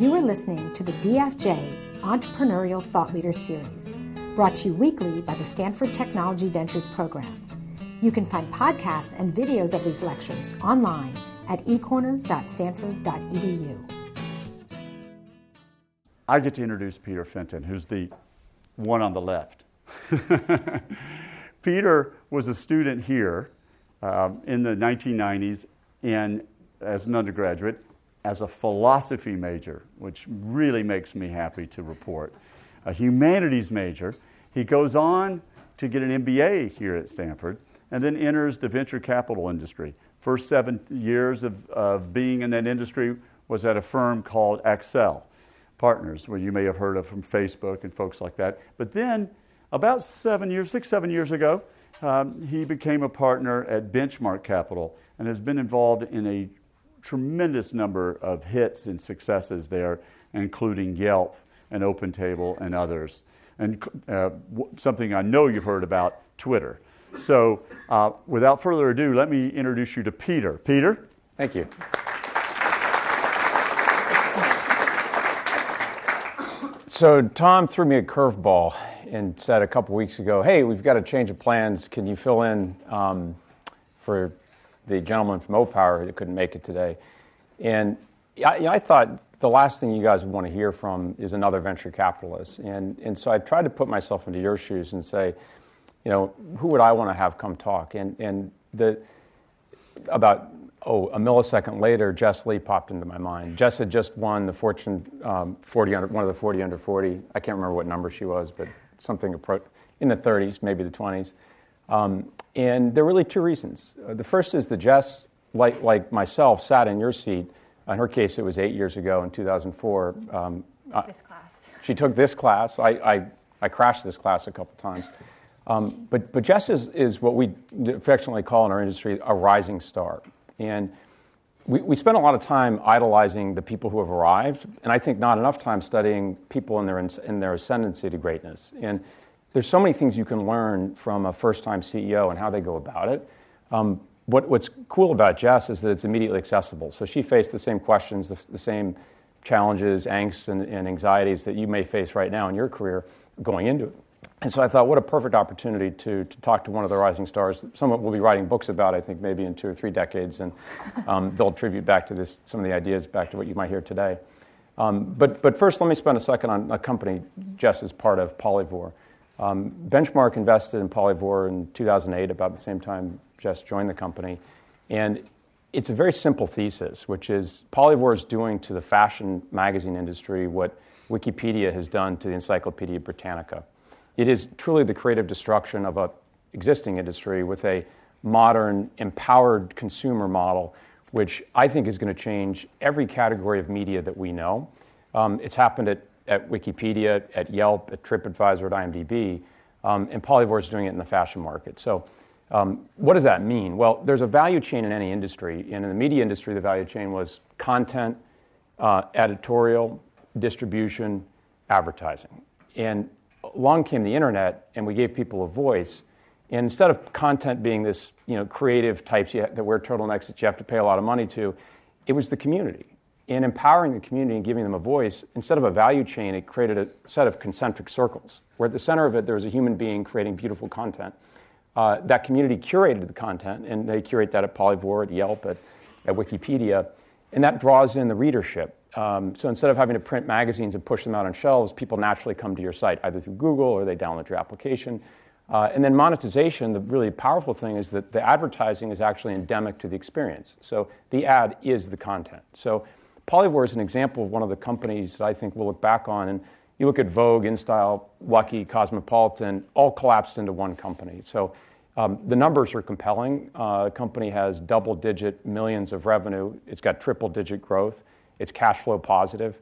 You are listening to the DFJ Entrepreneurial Thought Leader Series, brought to you weekly by the Stanford Technology Ventures Program. You can find podcasts and videos of these lectures online at ecorner.stanford.edu. I get to introduce Peter Fenton, who's the one on the left. Peter was a student here um, in the 1990s and as an undergraduate as a philosophy major, which really makes me happy to report. A humanities major. He goes on to get an MBA here at Stanford and then enters the venture capital industry. First seven years of, of being in that industry was at a firm called Accel Partners, where you may have heard of from Facebook and folks like that. But then, about seven years, six, seven years ago, um, he became a partner at Benchmark Capital and has been involved in a tremendous number of hits and successes there, including Yelp and OpenTable and others. And uh, something I know you've heard about Twitter. So, uh, without further ado, let me introduce you to Peter. Peter? Thank you. So, Tom threw me a curveball and said a couple weeks ago, Hey, we've got a change of plans. Can you fill in um, for the gentleman from Opower who couldn't make it today? And I, you know, I thought the last thing you guys would want to hear from is another venture capitalist. And, and so I tried to put myself into your shoes and say, you know, who would I want to have come talk? And, and the, about, oh, a millisecond later, Jess Lee popped into my mind. Jess had just won the Fortune um, 40 under, one of the 40 under 40. I can't remember what number she was, but something in the 30s, maybe the 20s. Um, and there are really two reasons. Uh, the first is that Jess, like, like myself, sat in your seat. In her case, it was eight years ago in 2004. Um. She took this class. I, I, I crashed this class a couple times. Um, but, but Jess is, is what we affectionately call in our industry a rising star. And we, we spend a lot of time idolizing the people who have arrived, and I think not enough time studying people in their, in their ascendancy to greatness. And there's so many things you can learn from a first time CEO and how they go about it. Um, what, what's cool about Jess is that it's immediately accessible. So she faced the same questions, the, the same challenges, angst, and, and anxieties that you may face right now in your career going into it. And so I thought, what a perfect opportunity to, to talk to one of the rising stars. Someone will be writing books about, I think, maybe in two or three decades, and um, they'll attribute back to this, some of the ideas back to what you might hear today. Um, but, but first, let me spend a second on a company Jess is part of, Polyvore. Um, Benchmark invested in Polyvore in 2008, about the same time Jess joined the company. And it's a very simple thesis, which is Polyvore is doing to the fashion magazine industry what Wikipedia has done to the Encyclopedia Britannica. It is truly the creative destruction of an existing industry with a modern, empowered consumer model, which I think is going to change every category of media that we know. Um, it's happened at, at Wikipedia, at Yelp, at TripAdvisor, at IMDb, um, and Polyvore is doing it in the fashion market. So, um, what does that mean? Well, there's a value chain in any industry, and in the media industry, the value chain was content, uh, editorial, distribution, advertising. And along came the internet and we gave people a voice. And instead of content being this, you know, creative types that wear turtlenecks that you have to pay a lot of money to, it was the community. And empowering the community and giving them a voice, instead of a value chain, it created a set of concentric circles, where at the center of it there was a human being creating beautiful content. Uh, that community curated the content, and they curate that at Polyvore, at Yelp, at, at Wikipedia, and that draws in the readership. Um, so instead of having to print magazines and push them out on shelves, people naturally come to your site either through Google or they download your application. Uh, and then monetization, the really powerful thing is that the advertising is actually endemic to the experience. So the ad is the content. So Polyvore is an example of one of the companies that I think we'll look back on. And you look at Vogue, InStyle, Lucky, Cosmopolitan, all collapsed into one company. So um, the numbers are compelling. Uh, the company has double digit millions of revenue, it's got triple digit growth. It's cash flow positive.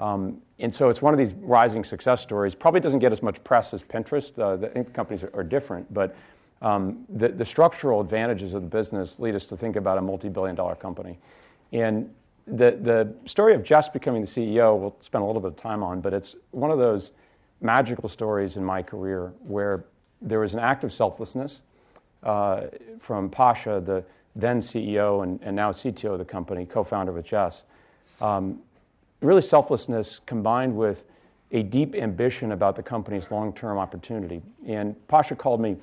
Um, and so it's one of these rising success stories. Probably doesn't get as much press as Pinterest. Uh, I think the companies are, are different, but um, the, the, structural advantages of the business lead us to think about a multi billion dollar company. And the, the story of Jess becoming the CEO, we'll spend a little bit of time on, but it's one of those magical stories in my career where there was an act of selflessness uh, from Pasha, the then CEO and, and now CTO of the company, co founder with Jess um, really selflessness combined with a deep ambition about the company's long term opportunity. And Pasha called me,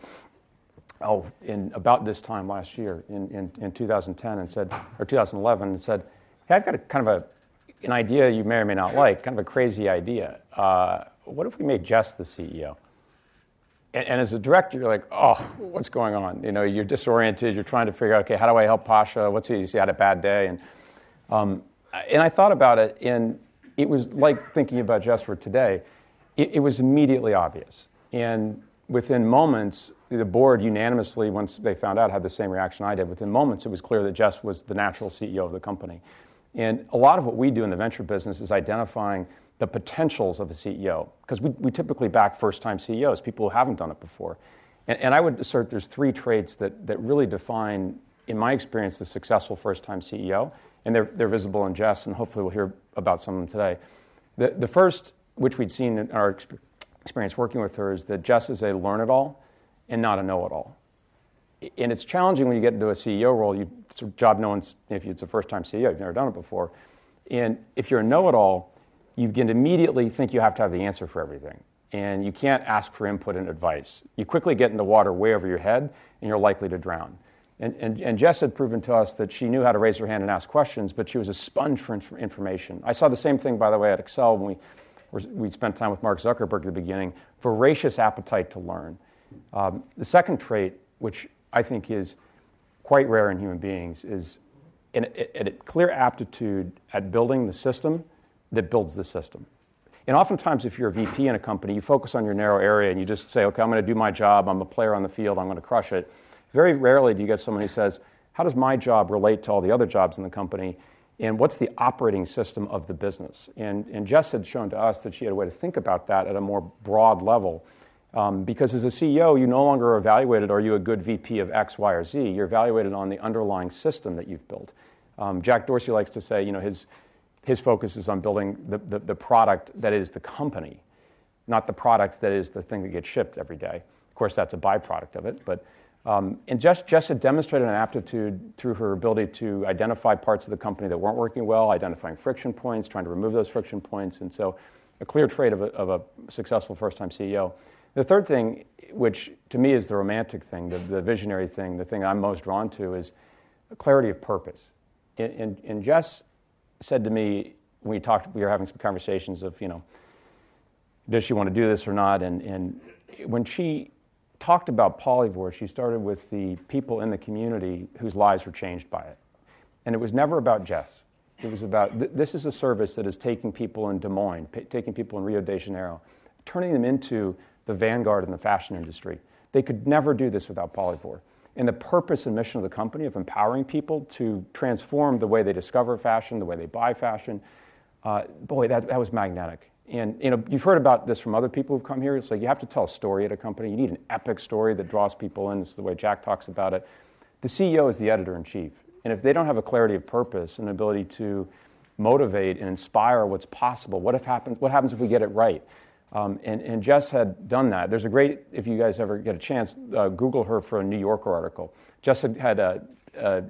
oh, in about this time last year, in, in, in 2010, and said, or 2011, and said, hey, I've got a kind of a, an idea you may or may not like, kind of a crazy idea. Uh, what if we made Jess the CEO? And, and, as a director, you're like, oh, what's going on? You know, you're disoriented. You're trying to figure out, okay, how do I help Pasha? What's he? He had a bad day, and um, and I thought about it, and it was like thinking about Jess for today. It, it was immediately obvious, and within moments, the board unanimously, once they found out, had the same reaction I did. Within moments, it was clear that Jess was the natural CEO of the company. And a lot of what we do in the venture business is identifying the potentials of a CEO, because we, we typically back first time CEOs, people who haven't done it before. And, and I would assert there's three traits that, that really define, in my experience, the successful first time CEO, and they're, they're visible in Jess, and hopefully we'll hear about some of them today. The, the first, which we'd seen in our experience working with her, is that Jess is a learn it all and not a know it all. And it's challenging when you get into a CEO role. You, it's a job no one's, if it's a first time CEO, you've never done it before. And if you're a know it all, you can immediately think you have to have the answer for everything. And you can't ask for input and advice. You quickly get into water way over your head, and you're likely to drown. And, and, and, Jess had proven to us that she knew how to raise her hand and ask questions, but she was a sponge for inf- information. I saw the same thing, by the way, at Accel when we, we spent time with Mark Zuckerberg at the beginning voracious appetite to learn. Um, the second trait, which I think is quite rare in human beings, is a clear aptitude at building the system that builds the system. And oftentimes, if you're a VP in a company, you focus on your narrow area and you just say, okay, I'm going to do my job, I'm a player on the field, I'm going to crush it. Very rarely do you get someone who says, how does my job relate to all the other jobs in the company? And what's the operating system of the business? And, and Jess had shown to us that she had a way to think about that at a more broad level. Um, because as a CEO, you no longer are evaluated, are you a good VP of X, Y, or Z? You're evaluated on the underlying system that you've built. Um, Jack Dorsey likes to say, you know, his, his focus is on building the, the, the, product that is the company, not the product that is the thing that gets shipped every day. Of course, that's a byproduct of it. But, um, and Jess, Jess had demonstrated an aptitude through her ability to identify parts of the company that weren't working well, identifying friction points, trying to remove those friction points. And so, a clear trait of a, of a successful first time CEO. The third thing, which to me is the romantic thing, the, the visionary thing, the thing I'm most drawn to, is clarity of purpose. And, and, and Jess said to me we talked, we were having some conversations of, you know, does she want to do this or not? And, and when she talked about Polyvore, she started with the people in the community whose lives were changed by it. And it was never about Jess. It was about th- this is a service that is taking people in Des Moines, p- taking people in Rio de Janeiro, turning them into the vanguard in the fashion industry. They could never do this without Polyvore and the purpose and mission of the company of empowering people to transform the way they discover fashion, the way they buy fashion. Uh, boy, that, that was magnetic. And you know, you've heard about this from other people who've come here. It's like you have to tell a story at a company. You need an epic story that draws people in. This is the way Jack talks about it. The CEO is the editor in chief. And if they don't have a clarity of purpose and ability to motivate and inspire what's possible, what, if happens, what happens if we get it right? Um, and, and, Jess had done that. There's a great, if you guys ever get a chance, uh, Google her for a New Yorker article. Jess had, had a, a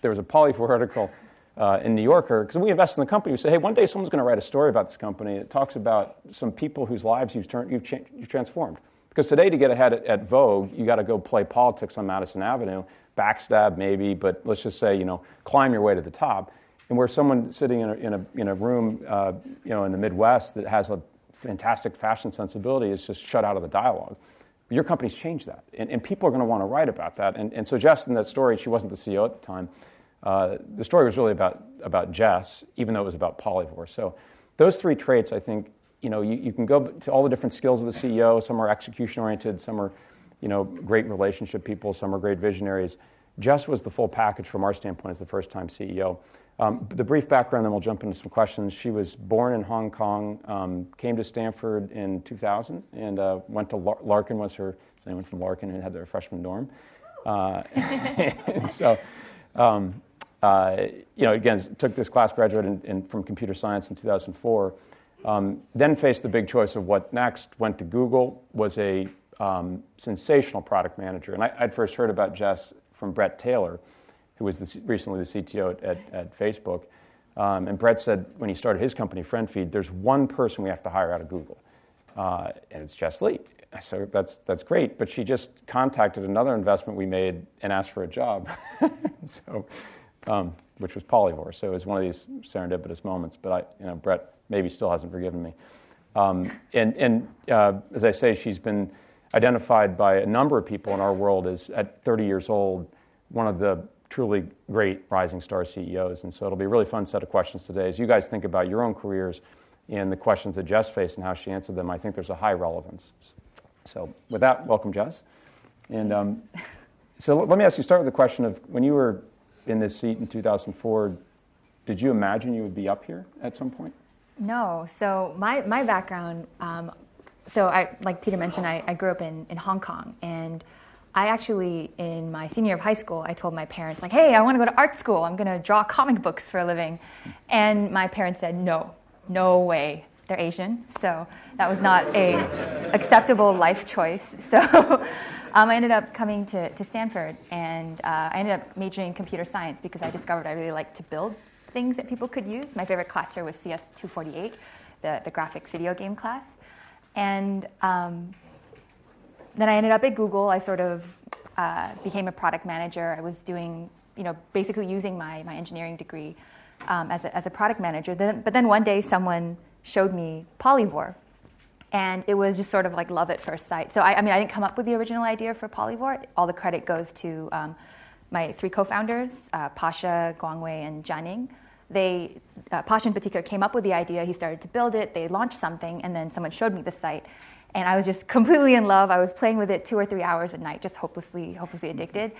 there was a Polyvore article uh, in New Yorker, because we invest in the company. We say, hey, one day someone's going to write a story about this company. It talks about some people whose lives you've, turned, you've, cha- you've transformed. Because today, to get ahead at, at Vogue, you got to go play politics on Madison Avenue, backstab maybe, but let's just say, you know, climb your way to the top. And where someone sitting in a, in a, in a room, uh, you know, in the Midwest that has a fantastic fashion sensibility is just shut out of the dialogue. Your company's changed that, and, and people are going to want to write about that. And, and so Jess, in that story, she wasn't the CEO at the time. Uh, the story was really about, about Jess, even though it was about Polyvore. So those three traits, I think, you know, you, you can go to all the different skills of a CEO. Some are execution oriented, some are, you know, great relationship people, some are great visionaries. Jess was the full package from our standpoint as the first time CEO. Um, the brief background, then we'll jump into some questions. She was born in Hong Kong, um, came to Stanford in 2000, and uh, went to Lar- Larkin. Was her anyone from Larkin who had their freshman dorm? Uh, and so, um, uh, you know, again, took this class, graduated in, in, from computer science in 2004. Um, then faced the big choice of what next. Went to Google. Was a um, sensational product manager, and I, would first heard about Jess from Bret Taylor who was the, recently the CTO at, at, at Facebook. Um, and Bret said when he started his company, FriendFeed, there's one person we have to hire out of Google, uh, and it's Jess Lee. So that's, that's great, but she just contacted another investment we made and asked for a job. so, um, which was Polyvore. So it was one of these serendipitous moments. But I, you know, Bret maybe still hasn't forgiven me. Um, and and uh, as I say, she's been identified by a number of people in our world as at 30 years old, one of the truly great rising star CEOs. And so it'll be a really fun set of questions today. As you guys think about your own careers and the questions that Jess faced and how she answered them, I think there's a high relevance. So with that, welcome, Jess. And um, so let me ask you, start with the question of when you were in this seat in 2004, did you imagine you would be up here at some point? No. So my, my background, um, so I, like Peter mentioned, I, I grew up in, in Hong Kong and I actually, in my senior year of high school, I told my parents, like, hey, I want to go to art school. I'm going to draw comic books for a living. And my parents said, no, no way. They're Asian, so that was not a acceptable life choice. So um, I ended up coming to, to Stanford, and uh, I ended up majoring in computer science because I discovered I really liked to build things that people could use. My favorite class here was CS248, the, the graphics video game class. And um, then I ended up at Google. I sort of uh, became a product manager. I was doing, you know, basically using my, my engineering degree um, as, a, as a product manager. Then, but then one day someone showed me Polyvore. And it was just sort of like love at first sight. So, I, I mean, I didn't come up with the original idea for Polyvore. All the credit goes to um, my three co founders, uh, Pasha, Guangwei, and Jianing. They, uh, Pasha in particular, came up with the idea. He started to build it. They launched something, and then someone showed me the site and I was just completely in love. I was playing with it two or three hours a night, just hopelessly, hopelessly addicted.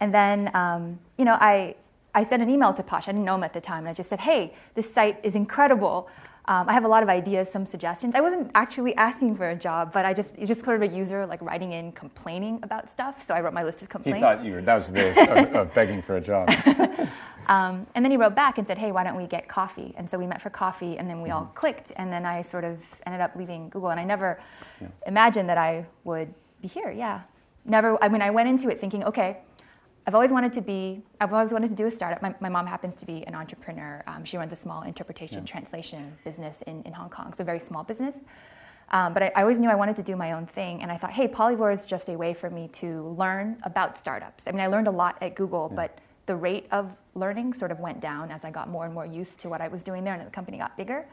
And then, um, you know, I, I sent an email to Posh. I didn't know him at the time. And I just said, hey, this site is incredible. Um, I have a lot of ideas, some suggestions. I wasn't actually asking for a job, but I just it's just sort of a user like writing in complaining about stuff. So I wrote my list of complaints. He thought you were, that was the way of, of begging for a job. um, and then he wrote back and said, "Hey, why don't we get coffee?" And so we met for coffee, and then we mm-hmm. all clicked. And then I sort of ended up leaving Google, and I never yeah. imagined that I would be here. Yeah, never. I mean, I went into it thinking, okay, I've always wanted to be, I've always wanted to do a startup. My, my mom happens to be an entrepreneur. Um, she runs a small interpretation yeah. translation business in, in Hong Kong, so a very small business. Um, but I, I, always knew I wanted to do my own thing, and I thought, hey, Polyvore is just a way for me to learn about startups. I mean, I learned a lot at Google, yeah. but the rate of learning sort of went down as I got more and more used to what I was doing there, and the company got bigger.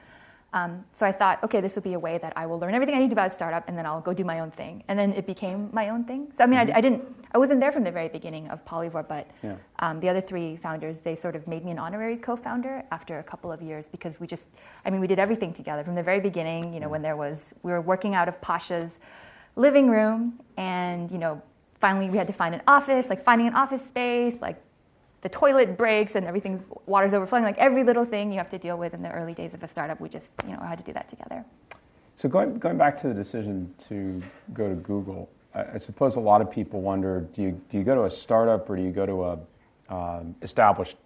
Um, so I thought, okay, this will be a way that I will learn everything I need to about startup, and then I'll go do my own thing. And then it became my own thing. So I mean, mm-hmm. I, I, didn't, I wasn't there from the very beginning of Polyvore, but yeah. um, the other three founders, they sort of made me an honorary co-founder after a couple of years because we just, I mean, we did everything together from the very beginning. You know, when there was, we were working out of Pasha's living room, and you know, finally we had to find an office, like finding an office space, like the toilet breaks and everything's water's overflowing. Like every little thing you have to deal with in the early days of a startup, we just you know had to do that together. So going going back to the decision to go to Google, I, I suppose a lot of people wonder: do you do you go to a startup or do you go to a um, established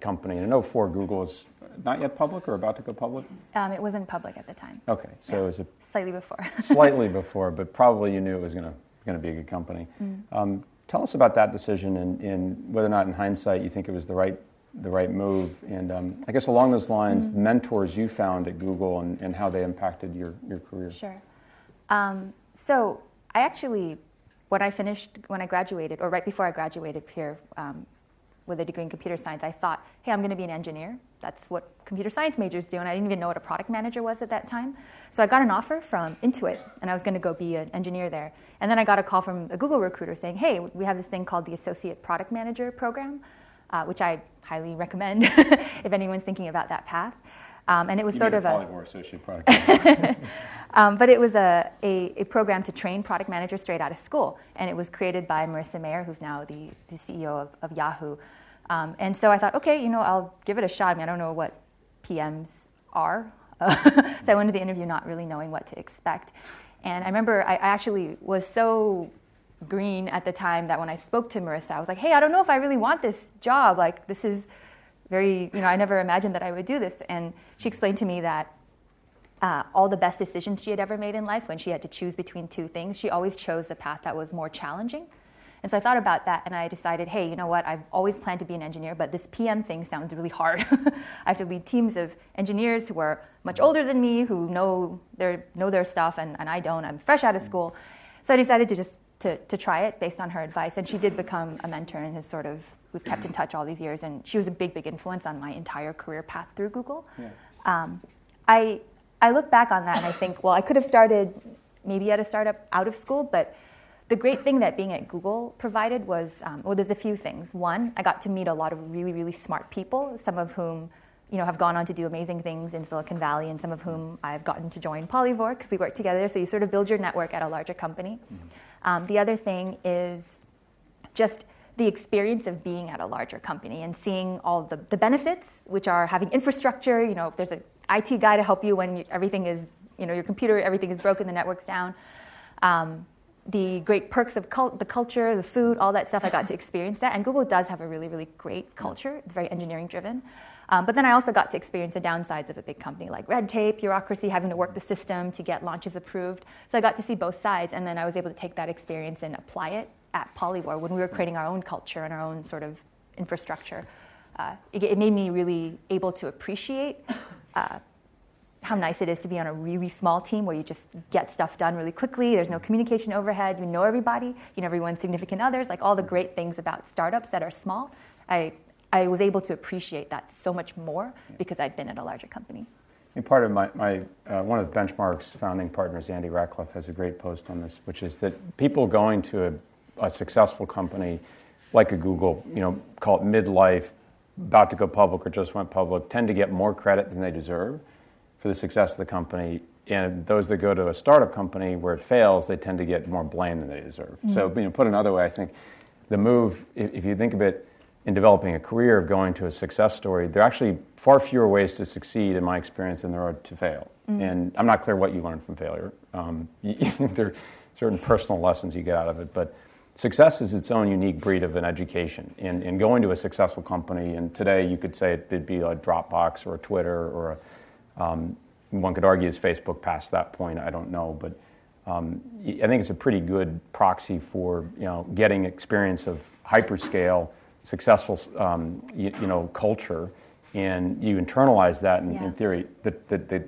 company? And I know for Google is not yet public or about to go public. Um, it wasn't public at the time. Okay, so yeah. it was a slightly before. slightly before, but probably you knew it was going to going to be a good company. Mm. Um, Tell us about that decision and, and, whether or not, in hindsight, you think it was the right the right move. And um, I guess along those lines, mm-hmm. mentors you found at Google and, and how they impacted your, your career. Sure. Um, so I actually, when I finished, when I graduated, or right before I graduated here um, with a degree in computer science, I thought, hey, I'm going to be an engineer. That's what computer science majors do. And I didn't even know what a product manager was at that time. So I got an offer from Intuit, and I was going to go be an engineer there. And then I got a call from a Google recruiter saying, hey, we have this thing called the Associate Product Manager Program, uh, which I highly recommend if anyone's thinking about that path. Um, and it was you sort of a associate product. um, but it was a, a, a, program to train product managers straight out of school, and it was created by Marissa Mayer, who's now the, the CEO of, of Yahoo. Um, and so I thought, okay, you know, I'll give it a shot. I mean, I don't know what PMs are, so I went to the interview not really knowing what to expect. And I remember I actually was so green at the time that when I spoke to Marissa, I was like, hey, I don't know if I really want this job. Like, this is very, you know, I never imagined that I would do this. And she explained to me that uh, all the best decisions she had ever made in life, when she had to choose between two things, she always chose the path that was more challenging. And so I thought about that and I decided, hey, you know what? I've always planned to be an engineer, but this PM thing sounds really hard. I have to lead teams of engineers who are much older than me, who know their, know their stuff, and, and I don't. I'm fresh out of school. So I decided to just to, to try it based on her advice. And she did become a mentor and has sort of, we've kept in touch all these years. And she was a big, big influence on my entire career path through Google. Yeah. Um, I, I look back on that and I think, well, I could have started maybe at a startup out of school, but the great thing that being at Google provided was, um, well, there's a few things. One, I got to meet a lot of really, really smart people, some of whom, you know, have gone on to do amazing things in Silicon Valley, and some of whom I've gotten to join Polyvore because we work together. So you sort of build your network at a larger company. Mm-hmm. Um, the other thing is just the experience of being at a larger company and seeing all the, the benefits, which are having infrastructure. You know, there's an IT guy to help you when you, everything is, you know, your computer, everything is broken, the network's down. Um, the great perks of cult, the culture, the food, all that stuff, I got to experience that. And Google does have a really, really great culture. It's very engineering driven. Um, but then I also got to experience the downsides of a big company like red tape, bureaucracy, having to work the system to get launches approved. So I got to see both sides, and then I was able to take that experience and apply it at Polyvore when we were creating our own culture and our own sort of infrastructure. Uh, it, it, made me really able to appreciate uh, how nice it is to be on a really small team where you just get stuff done really quickly. There's no communication overhead. You know everybody. You know everyone's significant others. Like all the great things about startups that are small. I, I was able to appreciate that so much more because I'd been at a larger company. And part of my, my uh, one of Benchmark's founding partners, Andy Rachleff, has a great post on this, which is that people going to a, a successful company like a Google, you know, call it midlife, about to go public or just went public, tend to get more credit than they deserve for the success of the company. And those that go to a startup company where it fails, they tend to get more blame than they deserve. Mm-hmm. So, you know, put another way, I think the move, if, if you think of it in developing a career of going to a success story, there are actually far fewer ways to succeed, in my experience, than there are to fail. Mm-hmm. And I'm not clear what you learn from failure. Um, there are certain personal lessons you get out of it, but success is its own unique breed of an education. And, and going to a successful company, and today you could say it'd be a Dropbox or a Twitter or a um, one could argue is Facebook past that point? I don't know, but um, I think it's a pretty good proxy for you know getting experience of hyperscale, successful um, you, you, know culture, and you internalize that in, yeah. in theory. The, the, the,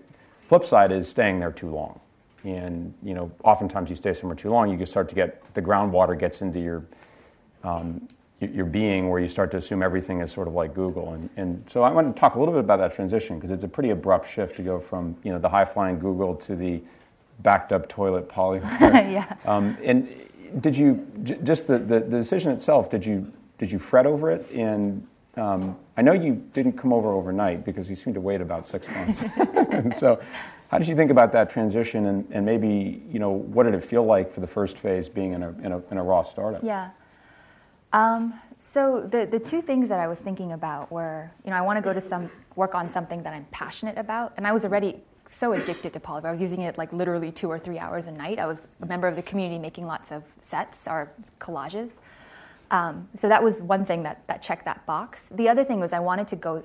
flip side is staying there too long, and you know oftentimes you stay somewhere too long, you can start to get the groundwater gets into your um, your being where you start to assume everything is sort of like Google. And, and so I want to talk a little bit about that transition because it's a pretty abrupt shift to go from you know the high flying Google to the backed up toilet poly. yeah. Um, and did you j- just the, the, the, decision itself? Did you did you fret over it? And um, I know you didn't come over overnight because you seemed to wait about six months. so, how did you think about that transition? And, and maybe you know what did it feel like for the first phase being in a in a, in a raw startup? Yeah. Um, so the, the two things that I was thinking about were, you know, I want to go to some work on something that I'm passionate about, and I was already so addicted to Polyvore. I was using it like literally two or three hours a night. I was a member of the community making lots of sets or collages. Um, so that was one thing that, that checked that box. The other thing was I wanted to go,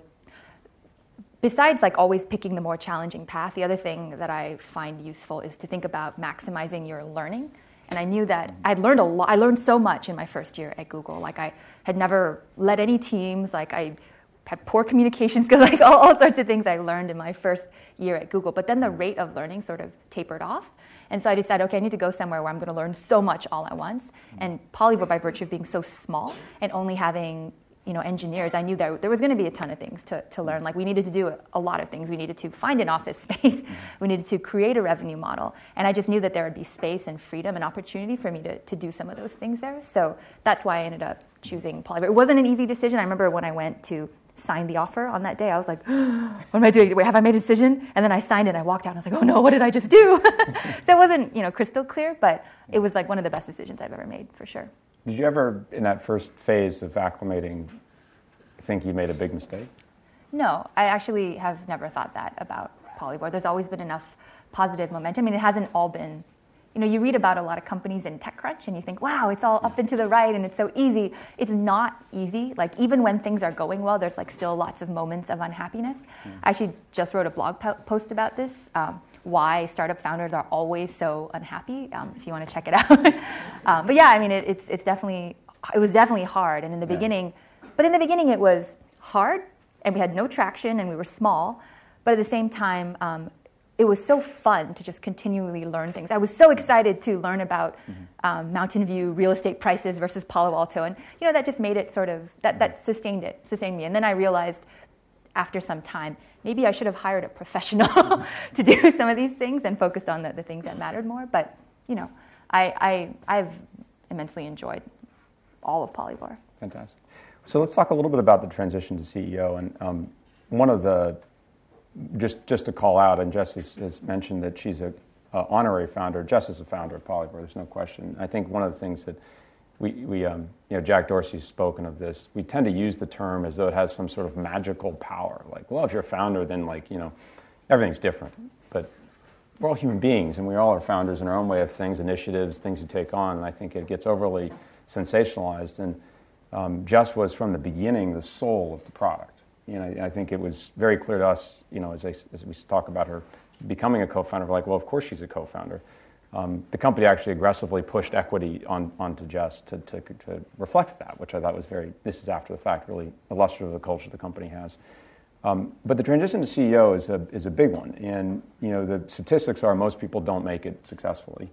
besides like always picking the more challenging path, the other thing that I find useful is to think about maximizing your learning. And I knew that I'd learned a lot. I learned so much in my first year at Google. Like I had never led any teams. Like I had poor communication skills. Like all, all sorts of things I learned in my first year at Google. But then the rate of learning sort of tapered off. And so I decided, okay, I need to go somewhere where I'm going to learn so much all at once. And Polyvore, by virtue of being so small and only having you know, engineers, I knew that there was going to be a ton of things to, to learn. Like we needed to do a lot of things. We needed to find an office space. Mm-hmm. we needed to create a revenue model. And I just knew that there would be space and freedom and opportunity for me to, to do some of those things there. So that's why I ended up choosing Polyvore. It wasn't an easy decision. I remember when I went to sign the offer on that day, I was like, what am I doing? Wait, have I made a decision? And then I signed it and I walked out and I was like, oh no, what did I just do? so it wasn't, you know, crystal clear, but it was like one of the best decisions I've ever made for sure. Did you ever, in that first phase of acclimating, think you made a big mistake? No, I actually have never thought that about Polyvore. There's always been enough positive momentum. I mean, it hasn't all been, you know, you read about a lot of companies in TechCrunch and you think, wow, it's all up and to the right and it's so easy. It's not easy. Like, even when things are going well, there's like still lots of moments of unhappiness. Mm. I actually just wrote a blog po- post about this. Um, why startup founders are always so unhappy. Um, if you want to check it out, um, but yeah, I mean, it, it's it's definitely it was definitely hard, and in the yeah. beginning, but in the beginning it was hard, and we had no traction, and we were small, but at the same time. It was so fun to just continually learn things. I was so excited to learn about mm-hmm. um, Mountain View real estate prices versus Palo Alto, and you know that just made it sort of that that mm-hmm. sustained it, sustained me. And then I realized after some time, maybe I should have hired a professional to do some of these things and focused on the, the things that mattered more. But, you know, I, I, I've immensely enjoyed all of Polyvore. Fantastic. So let's talk a little bit about the transition to CEO. And um, one of the, just, just to call out, and Jess has, has mentioned that she's a honorary founder. Jess is a founder of Polyvore, there's no question. I think one of the things that we, we um, you know, Jack Dorsey's spoken of this. We tend to use the term as though it has some sort of magical power. Like, well, if you're a founder, then like, you know, everything's different. But we're all human beings, and we all are founders in our own way of things, initiatives, things you take on. And I think it gets overly sensationalized. And um, Jess was from the beginning the soul of the product. You know, I think it was very clear to us, you know, as, I, as we talk about her becoming a co-founder, like, well, of course she's a co-founder. Um, the company actually aggressively pushed equity on, onto Jess to, to, to, reflect that, which I thought was very, this is after the fact, really illustrative of the culture the company has. Um, but the transition to CEO is a, is a big one. And you know, the statistics are most people don't make it successfully.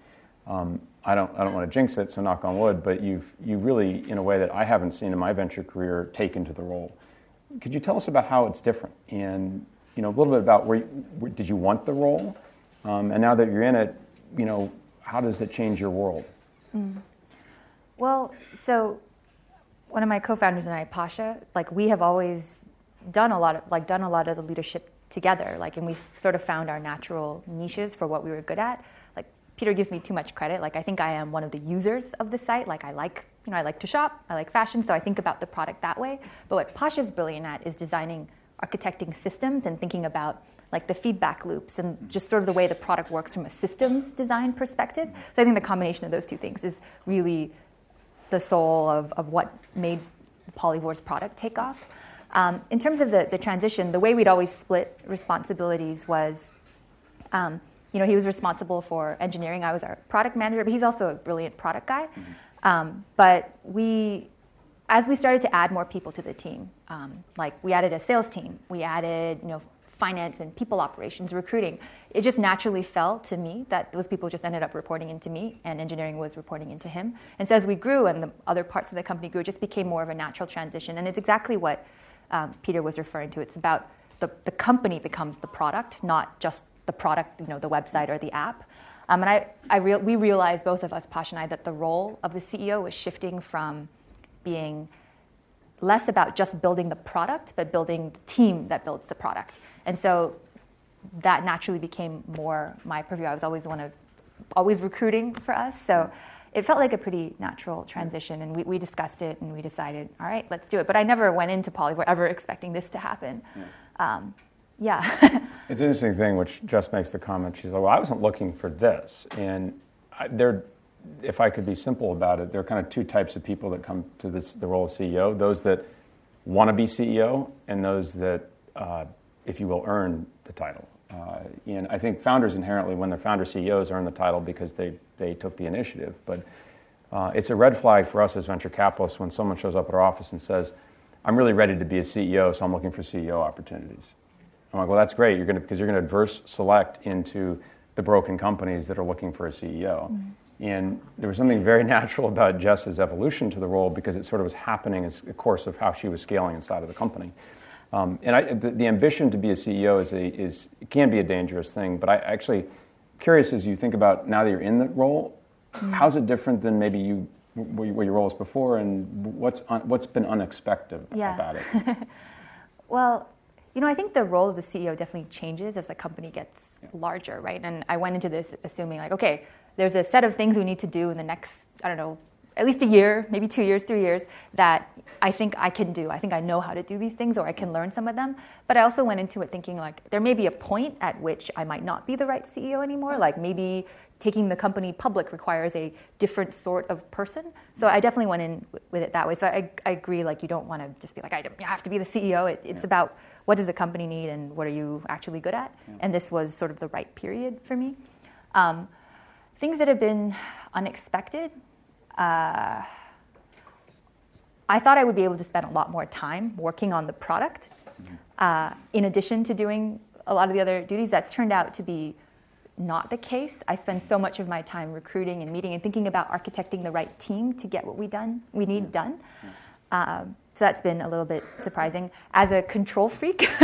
Um, I, don't, I don't want to jinx it, so knock on wood, but you've you really, in a way that I haven't seen in my venture career, taken to the role. Could you tell us about how it's different? And you know, a little bit about where, where did you want the role? Um, and now that you're in it, you know, how does it change your world? Mm. Well, so one of my co-founders and I, Pasha, like we have always done a lot of like done a lot of the leadership together. Like, and we've sort of found our natural niches for what we were good at. Peter gives me too much credit. Like I think I am one of the users of the site. Like I like you know I like to shop. I like fashion, so I think about the product that way. But what Pasha's brilliant at is designing, architecting systems and thinking about like the feedback loops and just sort of the way the product works from a systems design perspective. So I think the combination of those two things is really the soul of, of what made Polyvore's product take off. Um, in terms of the, the transition, the way we'd always split responsibilities was, um, you know, he was responsible for engineering. I was our product manager, but he's also a brilliant product guy. Mm-hmm. Um, but we, as we started to add more people to the team, um, like we added a sales team, we added, you know, finance and people operations, recruiting. It just naturally fell to me that those people just ended up reporting into me and engineering was reporting into him. And so as we grew and the other parts of the company grew, it just became more of a natural transition. And it's exactly what um, Peter was referring to. It's about the, the company becomes the product, not just the product, you know, the website or the app. Um, and I, I re- we realized, both of us, Pash and I, that the role of the CEO was shifting from being less about just building the product, but building the team that builds the product. And so that naturally became more my purview. I was always one of always recruiting for us. So it felt like a pretty natural transition and we, we discussed it and we decided, all right, let's do it. But I never went into Polyvore ever expecting this to happen. Yeah. Um, yeah. it's an interesting thing, which Jess makes the comment. She's like, well, I wasn't looking for this. And I, there, if I could be simple about it, there are kind of two types of people that come to this, the role of CEO those that want to be CEO and those that uh, if you will, earn the title. Uh, and I think founders inherently, when they're founder CEOs, earn the title because they, they took the initiative. But uh, it's a red flag for us as venture capitalists when someone shows up at our office and says, I'm really ready to be a CEO, so I'm looking for CEO opportunities. I'm like, well, that's great. You're gonna, because you're going to adverse select into the broken companies that are looking for a CEO. Mm-hmm. And there was something very natural about Jess's evolution to the role because it sort of was happening as a course of how she was scaling inside of the company. Um, and I, the, the, ambition to be a CEO is, a, is can be a dangerous thing. But I actually curious as you think about now that you're in the role, mm-hmm. how's it different than maybe you what your role was before, and what's un, what's been unexpected yeah. about it? well, you know, I think the role of the CEO definitely changes as the company gets yeah. larger, right? And I went into this assuming like, okay, there's a set of things we need to do in the next, I don't know, at least a year, maybe two years, three years, that I think I can do. I think I know how to do these things or I can learn some of them. But I also went into it thinking like there may be a point at which I might not be the right CEO anymore. Like maybe taking the company public requires a different sort of person. So I definitely went in with it that way. So I, I agree, like you don't want to just be like, I have to be the CEO. It, it's yeah. about what does the company need and what are you actually good at? Yeah. And this was sort of the right period for me. Um, things that have been unexpected. Uh, I thought I would be able to spend a lot more time working on the product mm-hmm. uh, in addition to doing a lot of the other duties. That's turned out to be not the case. I spend so much of my time recruiting and meeting and thinking about architecting the right team to get what we done we need done. Um, so that's been a little bit surprising. As a control freak,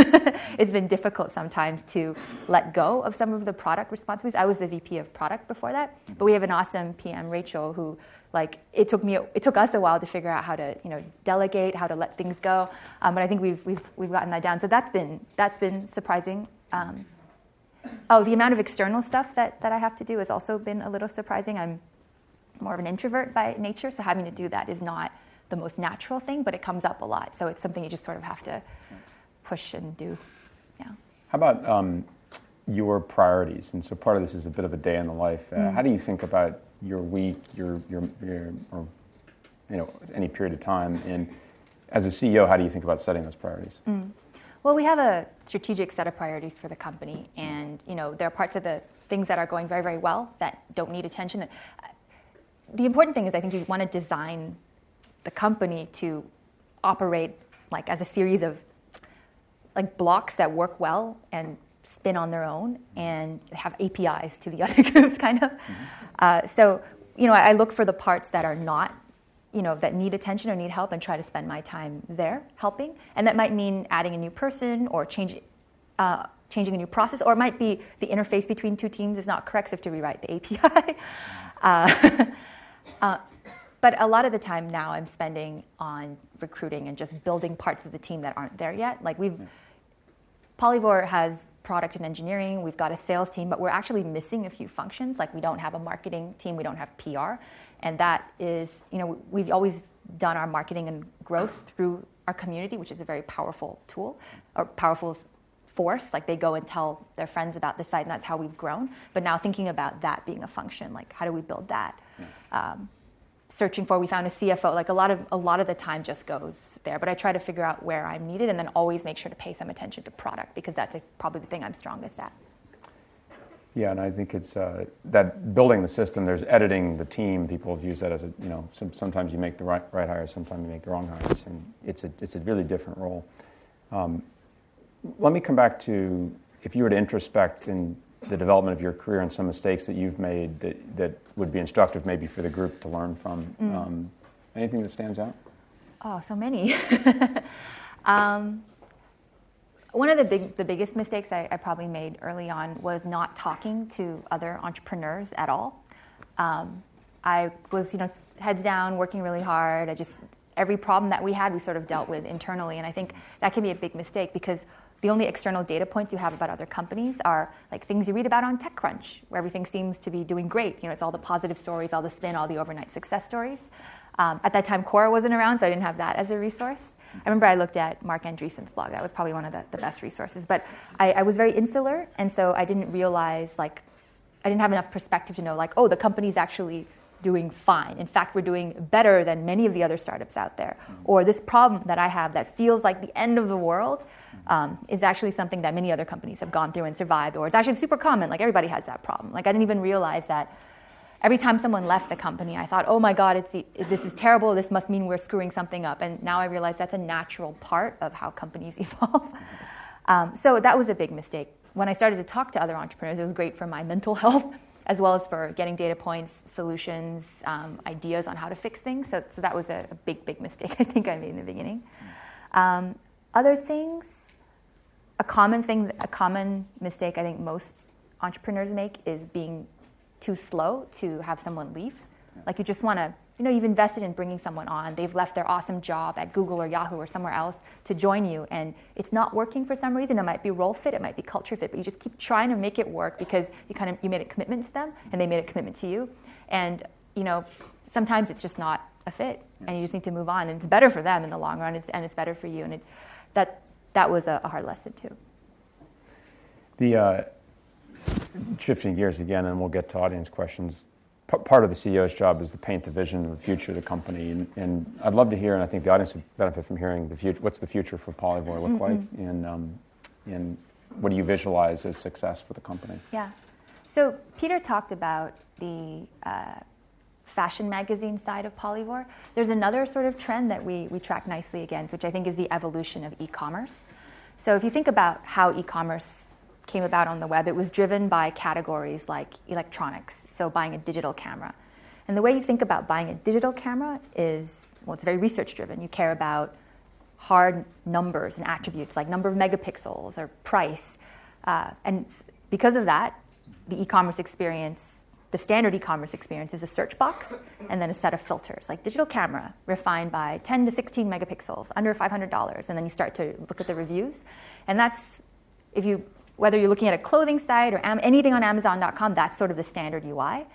it's been difficult sometimes to let go of some of the product responsibilities. I was the VP of product before that, but we have an awesome PM, Rachel, who like it took me it took us a while to figure out how to you know delegate how to let things go um, but i think we've, we've we've gotten that down so that's been that's been surprising um, oh the amount of external stuff that that i have to do has also been a little surprising i'm more of an introvert by nature so having to do that is not the most natural thing but it comes up a lot so it's something you just sort of have to push and do yeah how about um, your priorities and so part of this is a bit of a day in the life uh, mm. how do you think about your week, your, your, your, or you know, any period of time. And as a CEO, how do you think about setting those priorities? Mm. Well, we have a strategic set of priorities for the company, and you know, there are parts of the things that are going very, very well that don't need attention. The important thing is, I think you want to design the company to operate like as a series of like blocks that work well and spin on their own and have APIs to the other groups, kind of. Mm-hmm. Uh, so, you know, I look for the parts that are not, you know, that need attention or need help and try to spend my time there helping. And that might mean adding a new person or change, uh, changing a new process, or it might be the interface between two teams is not correct, so I have to rewrite the API. uh, uh, but a lot of the time now I'm spending on recruiting and just building parts of the team that aren't there yet. Like we've, Polyvore has product and engineering, we've got a sales team, but we're actually missing a few functions. Like we don't have a marketing team, we don't have PR. And that is, you know, we've always done our marketing and growth through our community, which is a very powerful tool or powerful force. Like they go and tell their friends about the site, and that's how we've grown. But now thinking about that being a function, like how do we build that? Yeah. Um, searching for, we found a CFO. Like a lot of a lot of the time just goes there. But I try to figure out where I'm needed and then always make sure to pay some attention to product because that's a, probably the thing I'm strongest at. Yeah, and I think it's uh, that building the system. There's editing the team. People have used that as a you know. Some, sometimes you make the right, right hires, sometimes you make the wrong hires, and it's a it's a really different role. Um, let me come back to if you were to introspect in the development of your career and some mistakes that you've made that that would be instructive maybe for the group to learn from. Mm. Um, anything that stands out? Oh, so many. um, one of the big, the biggest mistakes I, I, probably made early on was not talking to other entrepreneurs at all. Um, I was, you know, heads down, working really hard. I just every problem that we had, we sort of dealt with internally, and I think that can be a big mistake because the only external data points you have about other companies are like things you read about on TechCrunch, where everything seems to be doing great. You know, it's all the positive stories, all the spin, all the overnight success stories. Um, at that time, Quora wasn't around, so I didn't have that as a resource. I remember I looked at Marc Andreessen's blog. That was probably one of the, the best resources. But I, I, was very insular, and so I didn't realize, like, I didn't have enough perspective to know, like, oh, the company's actually doing fine. In fact, we're doing better than many of the other startups out there. Or this problem that I have that feels like the end of the world um, is actually something that many other companies have gone through and survived. Or it's actually super common. Like, everybody has that problem. Like, I didn't even realize that every time someone left the company, I thought, oh my God, the, this is terrible. This must mean we're screwing something up. And now I realize that's a natural part of how companies evolve. Um, so that was a big mistake. When I started to talk to other entrepreneurs, it was great for my mental health as well as for getting data points, solutions, um, ideas on how to fix things. So, so that was a, a, big, big mistake I think I made in the beginning. Um, other things, a common thing, a common mistake I think most entrepreneurs make is being too slow to have someone leave. Like you just want to, you know, you've invested in bringing someone on. They've left their awesome job at Google or Yahoo or somewhere else to join you, and it's not working for some reason. It might be role fit, it might be culture fit, but you just keep trying to make it work because you kind of you made a commitment to them, and they made a commitment to you. And you know, sometimes it's just not a fit, and you just need to move on. And it's better for them in the long run, it's, and it's better for you. And it, that that was a, a hard lesson too. The uh, shifting gears again, and we'll get to audience questions. P- part of the CEO's job is to paint the vision of the future of the company, and, and, I'd love to hear, and I think the audience would benefit from hearing the future. What's the future for Polyvore look mm-hmm. like, and um, and what do you visualize as success for the company? Yeah. So Peter talked about the uh, fashion magazine side of Polyvore. There's another sort of trend that we, we track nicely against, which I think is the evolution of e-commerce. So if you think about how e-commerce came about on the web, it was driven by categories like electronics, so buying a digital camera. And the way you think about buying a digital camera is, well, it's very research driven. You care about hard numbers and attributes like number of megapixels or price. Uh, and because of that, the e commerce experience, the standard e commerce experience, is a search box and then a set of filters like digital camera refined by 10 to 16 megapixels, under $500. And then you start to look at the reviews. And that's, if you whether you're looking at a clothing site or am- anything on Amazon.com, that's sort of the standard UI.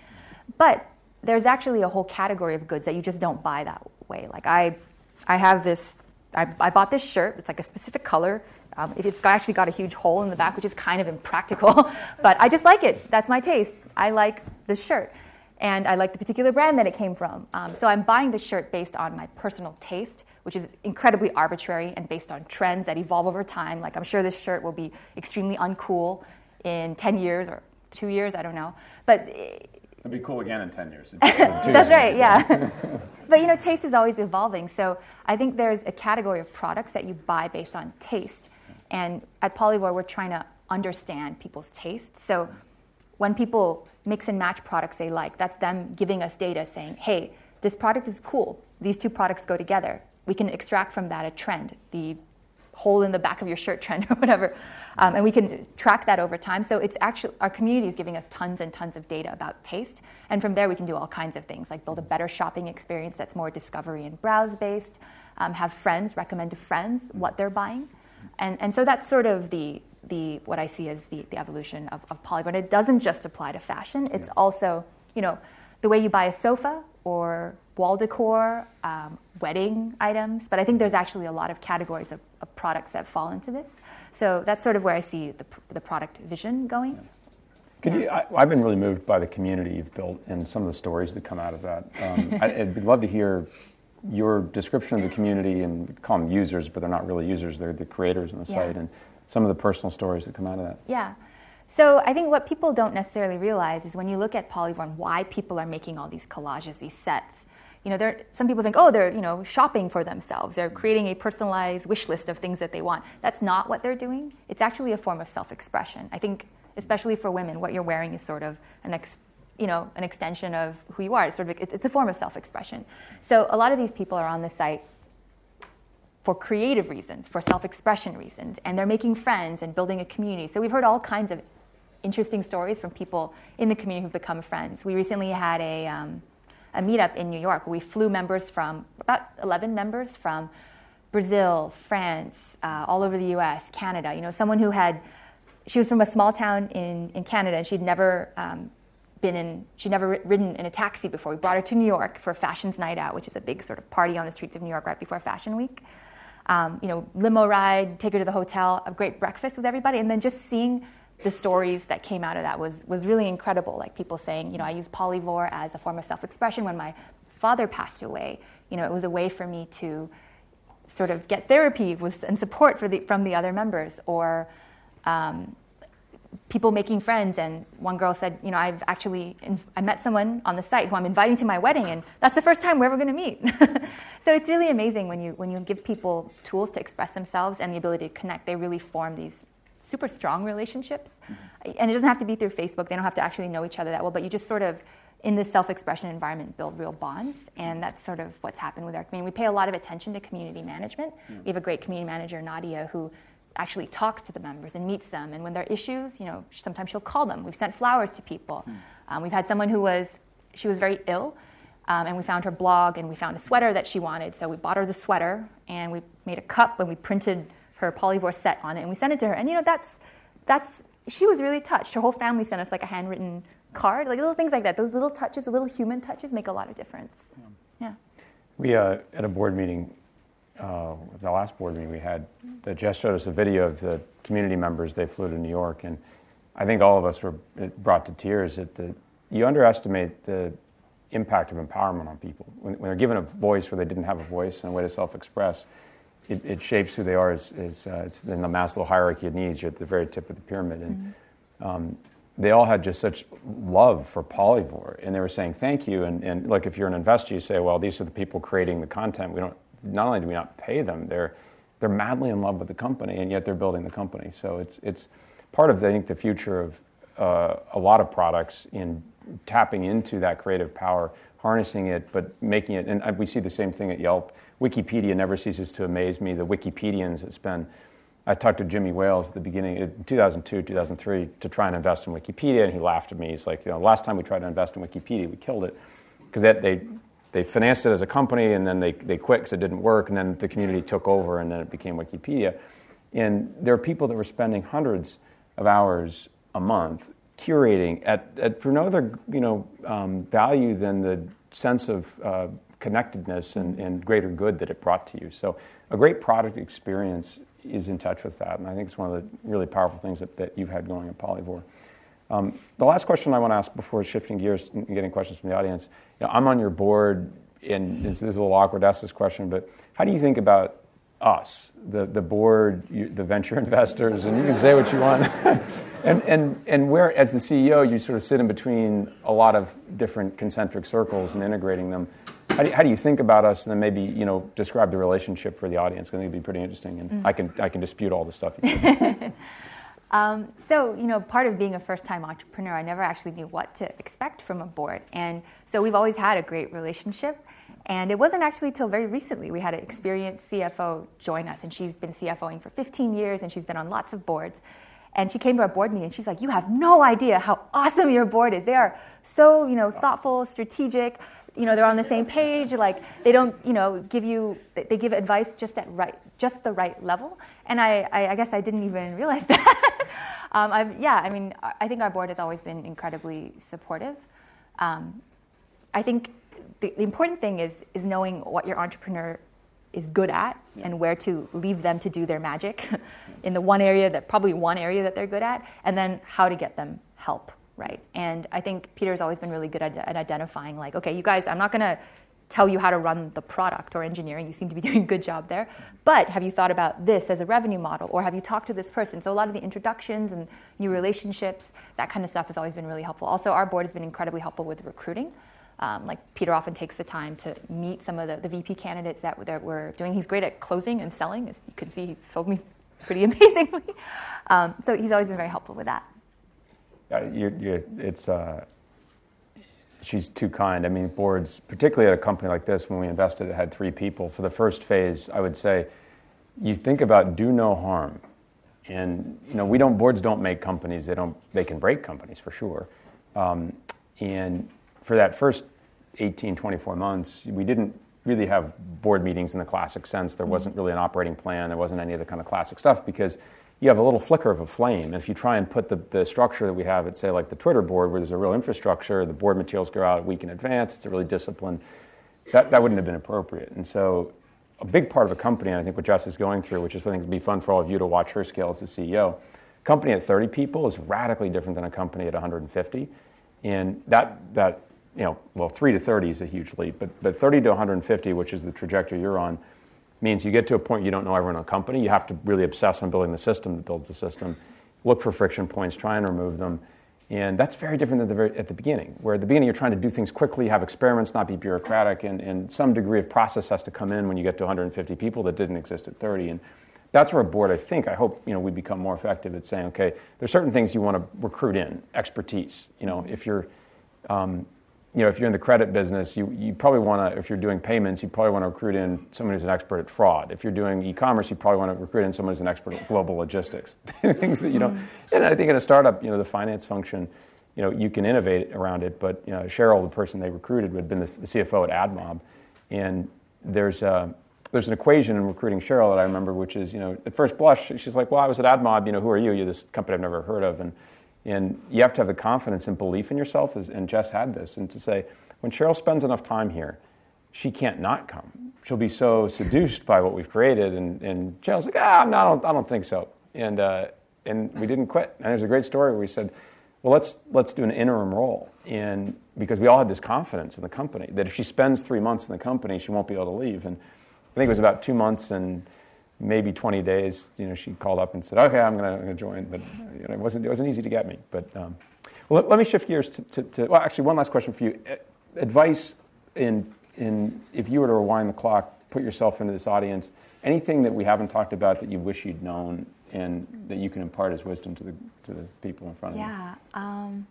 But there's actually a whole category of goods that you just don't buy that way. Like I, I have this. I, I bought this shirt. It's like a specific color. Um, it's actually got a huge hole in the back, which is kind of impractical. but I just like it. That's my taste. I like this shirt, and I like the particular brand that it came from. Um, so I'm buying this shirt based on my personal taste which is incredibly arbitrary and based on trends that evolve over time. Like, I'm sure this shirt will be extremely uncool in 10 years or two years, I don't know. But eh, it'll be cool again in 10 years. That's right, yeah. but you know, taste is always evolving. So I think there's a category of products that you buy based on taste. And at Polyvore, we're trying to understand people's taste. So when people mix and match products they like, that's them giving us data saying, hey, this product is cool. These two products go together we can extract from that a trend, the hole in the back of your shirt trend or whatever. Um, and we can track that over time. So it's actually our community is giving us tons and tons of data about taste, and from there we can do all kinds of things like build a better shopping experience that's more discovery and browse based. Um, have friends recommend to friends what they're buying, and and so that's sort of the the what I see as the, the evolution of, of Polyvore. It doesn't just apply to fashion; it's yeah. also you know the way you buy a sofa or wall decor, um, wedding items, but I think there's actually a lot of categories of, of, products that fall into this. So that's sort of where I see the, the product vision going. Could you, I, have been really moved by the community you've built and some of the stories that come out of that. Um, I, would love to hear your description of the community and call them users, but they're not really users, they're the creators on the site, and some of the personal stories that come out of that. Yeah. So I think what people don't necessarily realize is when you look at Polyvore, why people are making all these collages, these sets, you know, some people think, oh, they're, you know, shopping for themselves. They're creating a personalized wish list of things that they want. That's not what they're doing. It's actually a form of self-expression. I think, especially for women, what you're wearing is sort of an, ex, you know, an extension of who you are. It's sort of, it's a form of self-expression. So a lot of these people are on the site for creative reasons, for self-expression reasons, and they're making friends and building a community. So we've heard all kinds of interesting stories from people in the community who've become friends. We recently had a um, a meetup in New York. We flew members from about 11 members from Brazil, France, uh, all over the US, Canada. You know, someone who had, she was from a small town in, in Canada and she'd never um, been in, she'd never ridden in a taxi before. We brought her to New York for Fashions Night Out, which is a big sort of party on the streets of New York right before Fashion Week. Um, you know, limo ride, take her to the hotel, a great breakfast with everybody, and then just seeing the stories that came out of that was, was really incredible. Like people saying, you know, I use Polyvore as a form of self expression when my father passed away. You know, it was a way for me to sort of get therapy and support the, from the other members. Or um, people making friends. And one girl said, you know, I've actually, I met someone on the site who I'm inviting to my wedding, and that's the first time we're ever going to meet. so it's really amazing when you, when you give people tools to express themselves and the ability to connect, they really form these super strong relationships. Mm-hmm. And it doesn't have to be through Facebook, they don't have to actually know each other that well, but you just sort of, in this self expression environment, build real bonds. And that's sort of what's happened with our community. We pay a lot of attention to community management. Mm-hmm. We have a great community manager, Nadia, who actually talks to the members and meets them. And when there are issues, you know, sometimes she'll call them. We've sent flowers to people. Mm. Um, we've had someone who was, she was very ill. Um, and we found her blog and we found a sweater that she wanted. So we bought her the sweater and we made a cup and we printed her polyvore set on it, and we sent it to her. And you know, that's that's she was really touched. Her whole family sent us like a handwritten card, like little things like that. Those little touches, the little human touches, make a lot of difference. Yeah. We uh, at a board meeting, uh, the last board meeting we had, that Jess showed us a video of the community members. They flew to New York, and I think all of us were brought to tears at the. You underestimate the impact of empowerment on people when, when they're given a voice where they didn't have a voice and a way to self-express. It, it shapes who they are. Uh, it's in the Maslow hierarchy of needs. You're at the very tip of the pyramid, and mm-hmm. um, they all had just such love for Polyvore, and they were saying thank you. And, and like if you're an investor, you say, well, these are the people creating the content. We don't. Not only do we not pay them, they're they're madly in love with the company, and yet they're building the company. So it's it's part of I think the future of uh, a lot of products in tapping into that creative power, harnessing it, but making it. And we see the same thing at Yelp. Wikipedia never ceases to amaze me. The Wikipedians that spend I talked to Jimmy Wales at the beginning, in 2002, 2003, to try and invest in Wikipedia, and he laughed at me. He's like, you know, last time we tried to invest in Wikipedia, we killed it because they, they, they financed it as a company, and then they, they quit because it didn't work, and then the community took over, and then it became Wikipedia. And there are people that were spending hundreds of hours a month curating at, at for no other you know um, value than the sense of uh, connectedness and, and greater good that it brought to you. So a great product experience is in touch with that. And I think it's one of the really powerful things that, that you've had going at Polyvore. Um, the last question I want to ask before shifting gears and getting questions from the audience, you know, I'm on your board, and this is a little awkward to ask this question, but how do you think about us, the, the board, you, the venture investors, and you can say what you want. and, and, and where, as the CEO, you sort of sit in between a lot of different concentric circles and integrating them. How do, you, how do you think about us, and then maybe you know describe the relationship for the audience? I think it'd be pretty interesting, and mm-hmm. I can I can dispute all the stuff. um, so you know, part of being a first-time entrepreneur, I never actually knew what to expect from a board, and so we've always had a great relationship. And it wasn't actually till very recently we had an experienced CFO join us, and she's been CFOing for 15 years, and she's been on lots of boards. And she came to our board meeting, and she's like, "You have no idea how awesome your board is. They are so, you know, thoughtful, strategic you know they're on the same page like they don't you know give you they give advice just at right just the right level. And i i, I guess i didn't even realize that. Um, I've, yeah i mean i think our board has always been incredibly supportive. Um, i think the, the, important thing is is knowing what your entrepreneur is good at yeah. and where to leave them to do their magic in the one area that probably one area that they're good at and then how to get them help right? And I think Peter's always been really good at, at identifying, like, okay, you guys, I'm not going to tell you how to run the product or engineering. You seem to be doing a good job there. But have you thought about this as a revenue model? Or have you talked to this person? So a lot of the introductions and new relationships, that kind of stuff has always been really helpful. Also, our board has been incredibly helpful with recruiting. Um, like Peter often takes the time to meet some of the, the VP candidates that, that we're doing. He's great at closing and selling. As you can see, he sold me pretty amazingly. Um, so he's always been very helpful with that. Uh, you're, you're, it's, uh, she's too kind. I mean, boards, particularly at a company like this, when we invested, it had three people. For the first phase, I would say, you think about do no harm. And you know, we don't boards don't make companies. They don't. They can break companies for sure. Um, and for that first 18, 24 months, we didn't really have board meetings in the classic sense. There mm-hmm. wasn't really an operating plan. There wasn't any of the kind of classic stuff because you have a little flicker of a flame. And if you try and put the, the structure that we have at, say, like the Twitter board, where there's a real infrastructure, the board materials go out a week in advance, it's a really disciplined, that, that wouldn't have been appropriate. And so a big part of a company, and I think what Jess is going through, which is I think would be fun for all of you to watch her scale as a CEO, company at 30 people is radically different than a company at 150. And that, that you know, well, 3 to 30 is a huge leap, but, but 30 to 150, which is the trajectory you're on, means you get to a point you don't know everyone in a company. You have to really obsess on building the system that builds the system. Look for friction points, try and remove them. And that's very different than the very, at the beginning, where at the beginning you're trying to do things quickly, have experiments, not be bureaucratic, and, and some degree of process has to come in when you get to 150 people that didn't exist at 30. And that's where a board, I think, I hope, you know, we become more effective at saying, okay, there's certain things you want to recruit in, expertise. You know, if you're, um, you know, if you're in the credit business, you, you probably want to, if you're doing payments, you probably want to recruit in someone who's an expert at fraud. If you're doing e-commerce, you probably want to recruit in someone who's an expert at global logistics. Things that you don't, mm-hmm. and I think in a startup, you know, the finance function, you know, you can innovate around it, but, you know, Cheryl, the person they recruited, had been the, the CFO at AdMob. And there's a, there's an equation in recruiting Cheryl that I remember, which is, you know, at first blush, she's like, well, I was at AdMob, you know, who are you? You're this company I've never heard of. And And you have to have the confidence and belief in yourself, as, and Jess had this, and to say, when Cheryl spends enough time here, she can't not come. She'll be so seduced by what we've created. And, and Cheryl's like, ah, no, I, don't, I don't think so. And, uh, and we didn't quit. And there's a great story where we said, well, let's, let's do an interim role. And because we all had this confidence in the company that if she spends three months in the company, she won't be able to leave. And I think it was about two months and maybe 20 days, you know, she called up and said, okay, I'm going to join. But you know, it, wasn't, it wasn't easy to get me. But um, well, let, let, me shift gears to, to, to, well, actually, one last question for you. Advice in, in, if you were to rewind the clock, put yourself into this audience, anything that we haven't talked about that you wish you'd known and that you can impart as wisdom to the, to the people in front of you? Yeah. Um,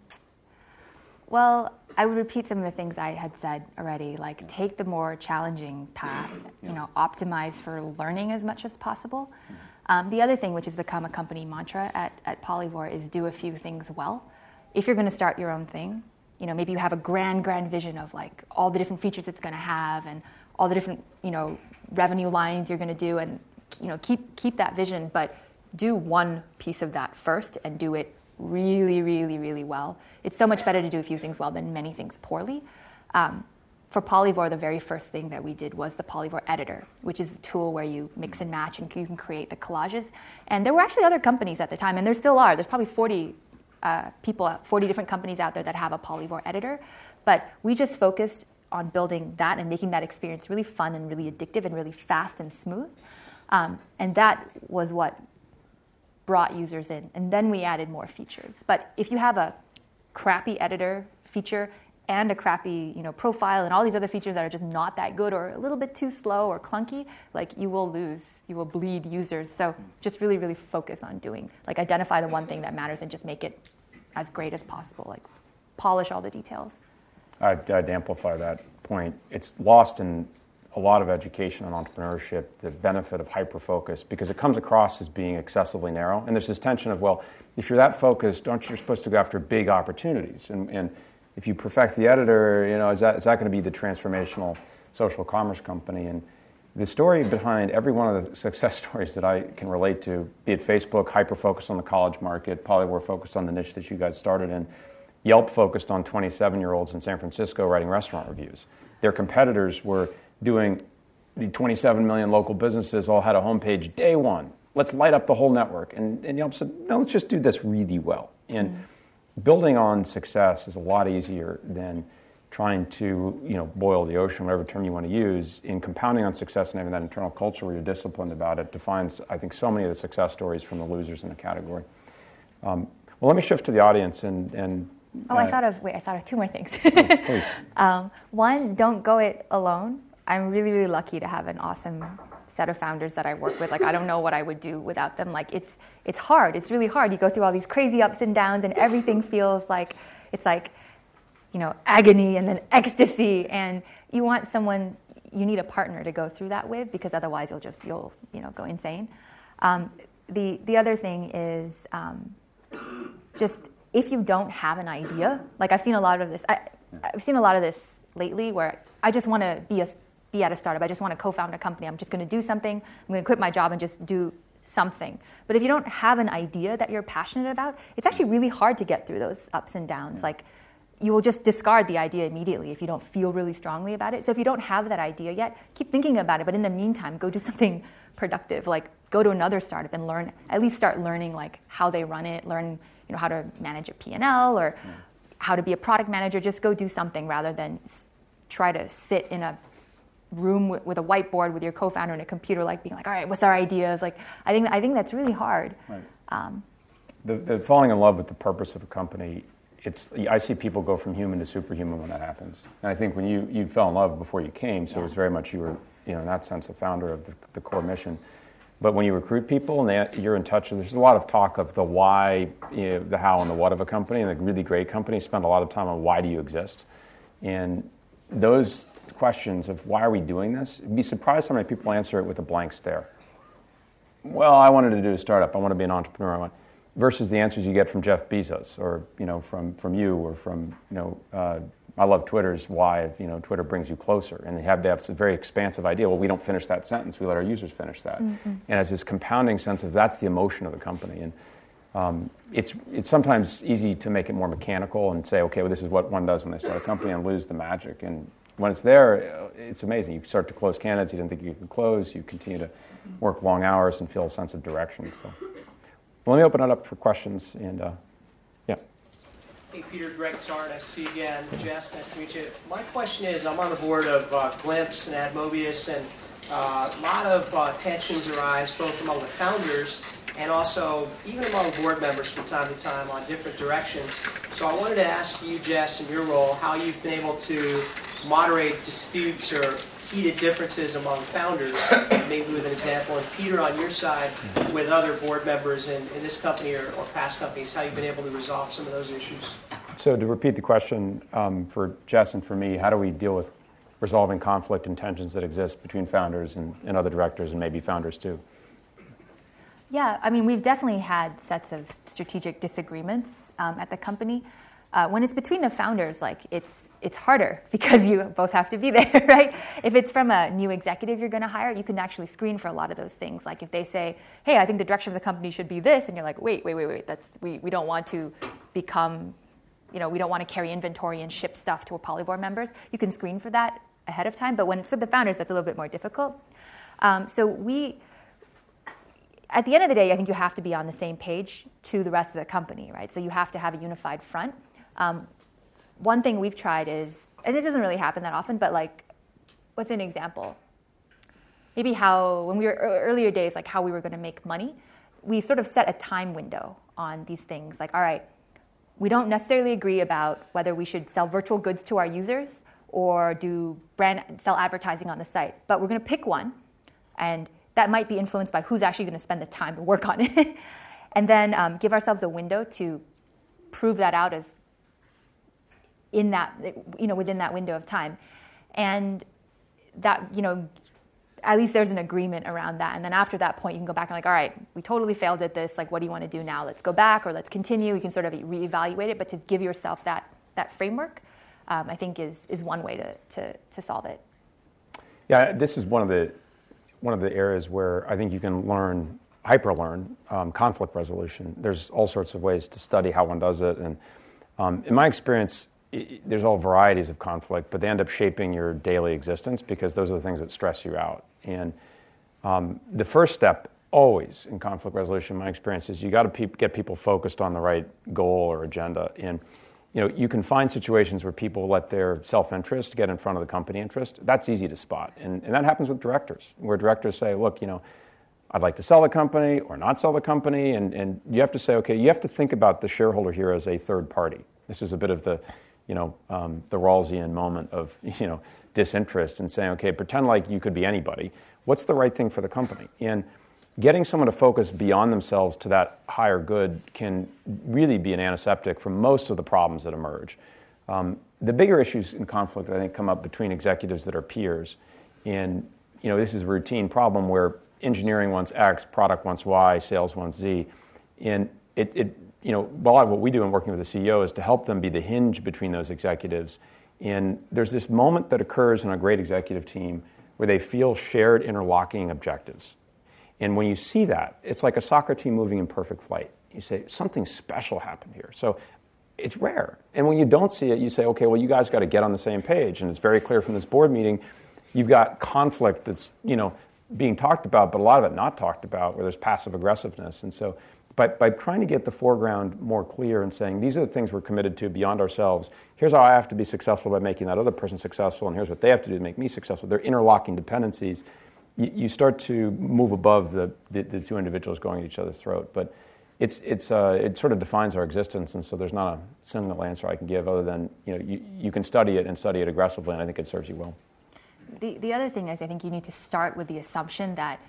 well, I would repeat some of the things I had said already, like take the more challenging path, you know, optimize for learning as much as possible. Um, the other thing, which has become a company mantra at, at Polyvore, is do a few things well. If you're going to start your own thing, you know, maybe you have a grand, grand vision of like all the different features it's going to have and all the different, you know, revenue lines you're going to do, and you know, keep keep that vision, but do one piece of that first and do it really, really, really well. It's so much better to do a few things well than many things poorly. Um, for Polyvore, the very first thing that we did was the Polyvore editor, which is a tool where you mix and match and you can create the collages. And there were actually other companies at the time, and there still are. There's probably 40 uh, people, 40 different companies out there that have a Polyvore editor. But we just focused on building that and making that experience really fun and really addictive and really fast and smooth. Um, and that was what brought users in, and then we added more features. But if you have a crappy editor feature and a crappy you know, profile and all these other features that are just not that good or a little bit too slow or clunky, like you will lose, you will bleed users. So just really, really focus on doing, like identify the one thing that matters and just make it as great as possible. Like polish all the details. I'd, I'd amplify that point. It's lost in a lot of education on entrepreneurship, the benefit of hyper focus, because it comes across as being excessively narrow. And there's this tension of, well, if you're that focused, aren't you supposed to go after big opportunities? And, and if you perfect the editor, you know, is that, is that going to be the transformational social commerce company? And the story behind every one of the success stories that I can relate to, be it Facebook, hyper focused on the college market, Polyvore focused on the niche that you guys started in, Yelp focused on 27 year olds in San Francisco writing restaurant reviews. Their competitors were doing the 27 million local businesses all had a homepage day one. Let's light up the whole network. And, and Yelp said, no, let's just do this really well. And mm-hmm. building on success is a lot easier than trying to you know boil the ocean, whatever term you want to use, in compounding on success and having that internal culture where you're disciplined about it defines, I think, so many of the success stories from the losers in the category. Um, well, let me shift to the audience and. and oh, uh, I thought of wait, I thought of two more things. oh, please. Um, one, don't go it alone. I'm really, really lucky to have an awesome set of founders that I work with. Like I don't know what I would do without them. Like it's it's hard. It's really hard. You go through all these crazy ups and downs and everything feels like it's like you know agony and then ecstasy and you want someone you need a partner to go through that with because otherwise you'll just you'll you know go insane. Um, the the other thing is um, just if you don't have an idea, like I've seen a lot of this. I, I've seen a lot of this lately where I just want to be a be at a startup. I just want to co-found a company. I'm just going to do something. I'm going to quit my job and just do something. But if you don't have an idea that you're passionate about, it's actually really hard to get through those ups and downs. Like you will just discard the idea immediately if you don't feel really strongly about it. So if you don't have that idea yet, keep thinking about it. But in the meantime, go do something productive. Like go to another startup and learn. At least start learning like how they run it. Learn you know how to manage a P&L or how to be a product manager. Just go do something rather than try to sit in a room with, with, a whiteboard with your co-founder and a computer, like being like, all right, what's our ideas? Like, I think I think that's really hard. Right. Um, the, the, falling in love with the purpose of a company, it's I see people go from human to superhuman when that happens. And I think when you you fell in love before you came, so yeah. it was very much you were you know in that sense a founder of the, the core mission. But when you recruit people and they, you're in touch, there's a lot of talk of the why, you know, the how, and the what of a company. And the really great companies spend a lot of time on why do you exist, and those questions of why are we doing this, you'd be surprised how many people answer it with a blank stare. Well, I wanted to do a startup. I want to be an entrepreneur. I want Versus the answers you get from Jeff Bezos or you know from from you or from you know uh, I love Twitter's why you know Twitter brings you closer and they have they have a very expansive idea. Well, we don't finish that sentence. We let our users finish that. Mm-hmm. And as this compounding sense of that's the emotion of the company and um, it's, it's sometimes easy to make it more mechanical and say, okay, well, this is what one does when they start a company and lose the magic. And when it's there, it's amazing. You start to close candidates you didn't think you could close. You continue to work long hours and feel a sense of direction. So, well, let me open it up for questions. And uh, yeah. Hey, Peter, Greg Tar, nice to see you again. Jess, nice to meet you. My question is, I'm on the board of uh, Glimpse and Admobius, and uh, a lot of uh, tensions arise both among the founders and also even among board members from time to time on different directions. So I wanted to ask you, Jess, in your role, how you've been able to moderate disputes or heated differences among founders, maybe with an example, and Peter on your side with other board members in, in this company or, or past companies, how you've been able to resolve some of those issues. So to repeat the question um, for Jess and for me, how do we deal with resolving conflict and tensions that exist between founders and, and other directors and maybe founders too? Yeah, I mean, we've definitely had sets of strategic disagreements um, at the company. Uh, when it's between the founders, like it's it's harder because you both have to be there, right? If it's from a new executive you're going to hire, you can actually screen for a lot of those things. Like if they say, "Hey, I think the direction of the company should be this," and you're like, "Wait, wait, wait, wait. That's we we don't want to become, you know, we don't want to carry inventory and ship stuff to our Polyvore members." You can screen for that ahead of time, but when it's with the founders, that's a little bit more difficult. Um, so we at the end of the day, I think you have to be on the same page to the rest of the company, right? So you have to have a unified front. Um, one thing we've tried is, and it doesn't really happen that often, but like, what's an example? Maybe how, when we were earlier days, like how we were going to make money, we sort of set a time window on these things. Like, all right, we don't necessarily agree about whether we should sell virtual goods to our users or do brand sell advertising on the site, but we're going to pick one, and that might be influenced by who's actually going to spend the time to work on it, and then um, give ourselves a window to prove that out as in that, you know, within that window of time. And that, you know, at least there's an agreement around that. And then after that point, you can go back and like, all right, we totally failed at this. Like, what do you want to do now? Let's go back or let's continue. You can sort of reevaluate it, but to give yourself that, that framework, um, I think is, is one way to, to, to solve it. Yeah, this is one of the, one of the areas where I think you can learn, hyperlearn um, conflict resolution. There's all sorts of ways to study how one does it. And um, in my experience, there's all varieties of conflict, but they end up shaping your daily existence because those are the things that stress you out. And um, the first step, always in conflict resolution, my experience is you got to pe- get people focused on the right goal or agenda. And you know, you can find situations where people let their self-interest get in front of the company interest. That's easy to spot, and, and that happens with directors, where directors say, "Look, you know." I'd like to sell the company or not sell the company. And, and you have to say, okay, you have to think about the shareholder here as a third party. This is a bit of the you know, um, the Rawlsian moment of, you know, disinterest and saying, okay, pretend like you could be anybody. What's the right thing for the company? And getting someone to focus beyond themselves to that higher good can really be an antiseptic for most of the problems that emerge. Um, the bigger issues in conflict, I think, come up between executives that are peers. And, you know, this is a routine problem where engineering wants X, product wants Y, sales wants Z. And it, it you know, a lot of what we do in working with the CEO is to help them be the hinge between those executives. And there's this moment that occurs in a great executive team where they feel shared interlocking objectives. And when you see that, it's like a soccer team moving in perfect flight. You say, something special happened here. So it's rare. And when you don't see it, you say, okay, well, you guys got to get on the same page. And it's very clear from this board meeting, you've got conflict that's, you know, being talked about, but a lot of it not talked about, where there's passive aggressiveness. And so by, by trying to get the foreground more clear and saying these are the things we're committed to beyond ourselves. Here's how i have to be successful by making that other person successful and here's what they have to do to make me successful. They're interlocking dependencies. You, you start to move above the, the, the, two individuals going at each other's throat. But it's, it's, uh, it sort of defines our existence and so there's not a single answer i can give other than you, know, you, you can study it and study it aggressively and i think it serves you well. The, the other thing is i think you need to start with the assumption that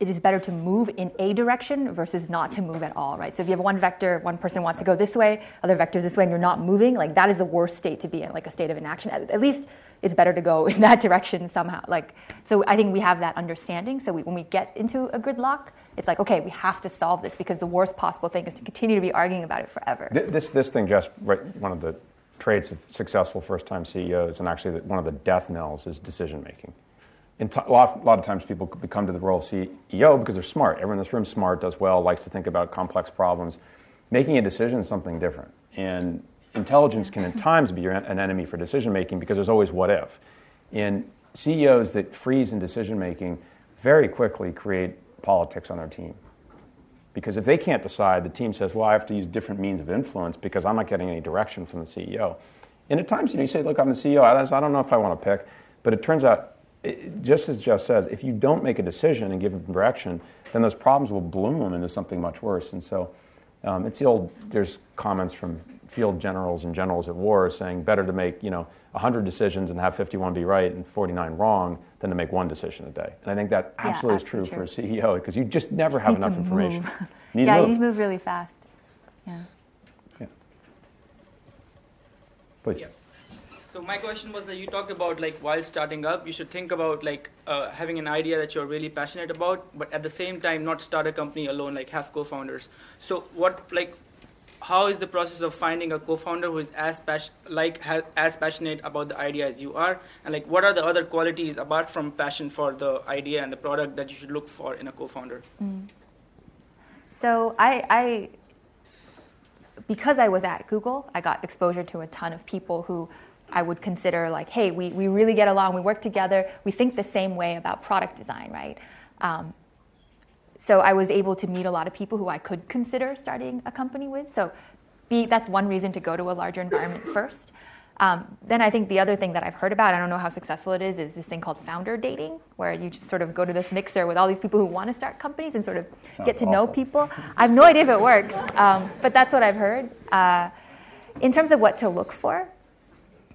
it is better to move in a direction versus not to move at all, right? So if you have one vector, one person wants to go this way, other vectors this way, and you're not moving, like that is the worst state to be in, like a state of inaction. At, at least it's better to go in that direction somehow. Like, so I think we have that understanding. So we, when we get into a gridlock, it's like, okay, we have to solve this because the worst possible thing is to continue to be arguing about it forever. This, this thing, just right, one of the traits of successful first-time CEOs, and actually one of the death knells is decision making t- a, lot, a lot of times people come to the role of CEO because they're smart. Everyone in this room smart, does well, likes to think about complex problems. Making a decision is something different. And intelligence can at times be an enemy for decision making because there's always what if. And CEOs that freeze in decision making very quickly create politics on their team. Because if they can't decide, the team says, well, I have to use different means of influence because I'm not getting any direction from the CEO. And at times, you know, you say, look, I'm the CEO, I don't know if I want to pick. But it turns out, it, just as Jess says, if you don't make a decision and give them direction, then those problems will bloom into something much worse. And so um, it's the old, there's comments from field generals and generals at war saying better to make, you know, 100 decisions and have 51 be right and 49 wrong than to make one decision a day. And I think that absolutely yeah, is true, true, for a CEO because you just never just have enough information. You yeah, you need to move really fast. Yeah. Yeah. Please. Yeah. So my question was that you talked about like while starting up, you should think about like uh, having an idea that you're really passionate about, but at the same time not start a company alone, like have co-founders. So what like how is the process of finding a co-founder who is as pas- like has, as passionate about the idea as you are and like what are the other qualities apart from passion for the idea and the product that you should look for in a co-founder mm. so I, I because i was at google i got exposure to a ton of people who i would consider like hey we, we really get along we work together we think the same way about product design right um, so I was able to meet a lot of people who I could consider starting a company with. So be, that's one reason to go to a larger environment first. Um, then I think the other thing that I've heard about, I don't know how successful it is, is this thing called founder dating, where you just sort of go to this mixer with all these people who want to start companies and sort of Sounds get to awful. know people. I have no idea if it works, um, but that's what I've heard. Uh, in terms of what to look for,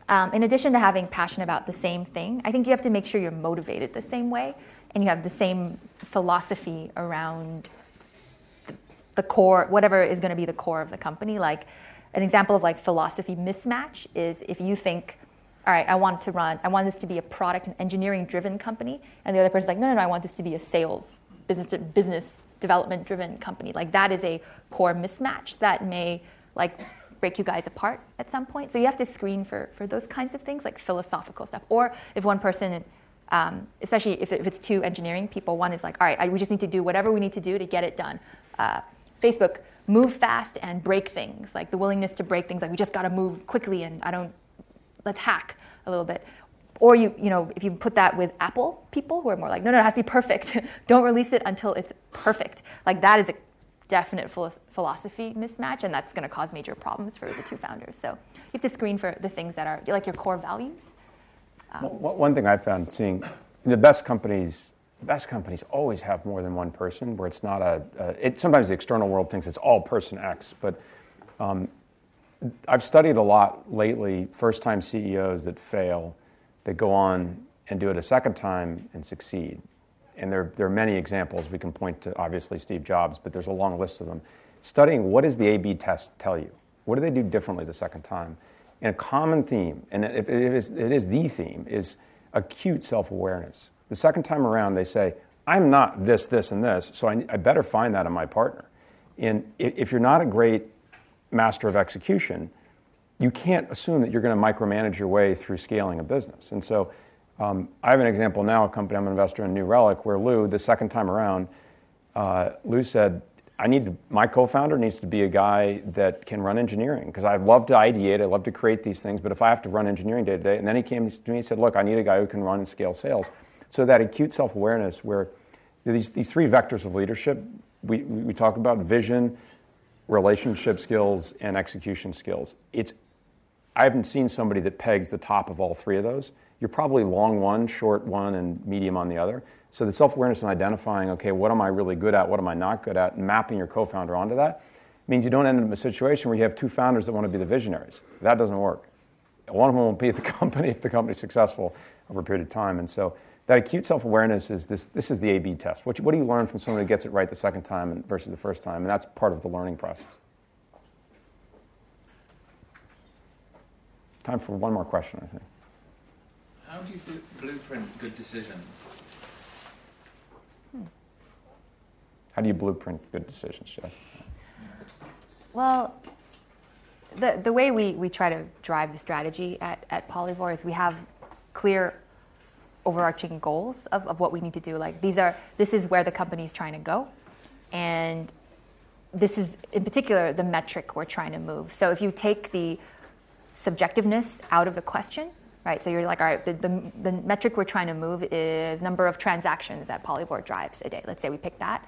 um, in addition to having passion about the same thing, I think you have to make sure you're motivated the same way and you have the same philosophy around the, the core, whatever is going to be the core of the company. Like an example of like philosophy mismatch is if you think, all right, I want to run, I want this to be a product and engineering driven company, and the other person's like, no, no, no, I want this to be a sales, business business development driven company. Like that is a core mismatch that may like break you guys apart at some point. So you have to screen for for those kinds of things, like philosophical stuff. Or if one person um, especially if, it, if, it's two engineering people. One is like, all right, I, we just need to do whatever we need to do to get it done. Uh, Facebook, move fast and break things, like the willingness to break things. Like we just got to move quickly, and I don't. Let's hack a little bit. Or you, you know, if you put that with Apple people who are more like, no, no, it has to be perfect. don't release it until it's perfect. Like that is a definite philosophy mismatch, and that's going to cause major problems for the two founders. So you have to screen for the things that are like your core values um, one thing I found seeing the best companies, the best companies always have more than one person. Where it's not a, a it, sometimes the external world thinks it's all person X, but um, I've studied a lot lately. First-time CEOs that fail, that go on and do it a second time and succeed. And there, there are many examples. We can point to obviously Steve Jobs, but there's a long list of them. Studying what does the A/B test tell you? What do they do differently the second time? And a common theme, and it is, it is the theme, is acute self awareness. The second time around, they say, I'm not this, this, and this, so I, I better find that in my partner. And if you're not a great master of execution, you can't assume that you're going to micromanage your way through scaling a business. And so um, I have an example now, a company I'm an investor in, New Relic, where Lew, the second time around, uh, Lew said, I need to, my co-founder needs to be a guy that can run engineering because I love to ideate, I love to create these things, but if I have to run engineering day to day, and then he came to me and said, "Look, I need a guy who can run and scale sales." So that acute self-awareness, where these these three vectors of leadership, we we talk about vision, relationship skills, and execution skills. It's I haven't seen somebody that pegs the top of all three of those. You're probably long one, short one, and medium on the other. So the self-awareness and identifying, okay, what am I really good at, what am I not good at, and mapping your co-founder onto that means you don't end up in a situation where you have two founders that want to be the visionaries. That doesn't work. One of them won't be at the company if the company's successful over a period of time. And so that acute self-awareness is this, this is the A-B test. What, what do you learn from someone who gets it right the second time versus the first time? And that's part of the learning process. Time for one more question, I think. How do you blueprint good decisions? Hmm. How do you blueprint good decisions, Jess? Well, the, the way we, we try to drive the strategy at, at Polyvore is we have clear overarching goals of, of what we need to do. Like these are this is where the company is trying to go, and this is in particular the metric we're trying to move. So if you take the subjectiveness out of the question, right? So you're like, all right, the, the, the metric we're trying to move is number of transactions that Polyvore drives a day. Let's say we pick that.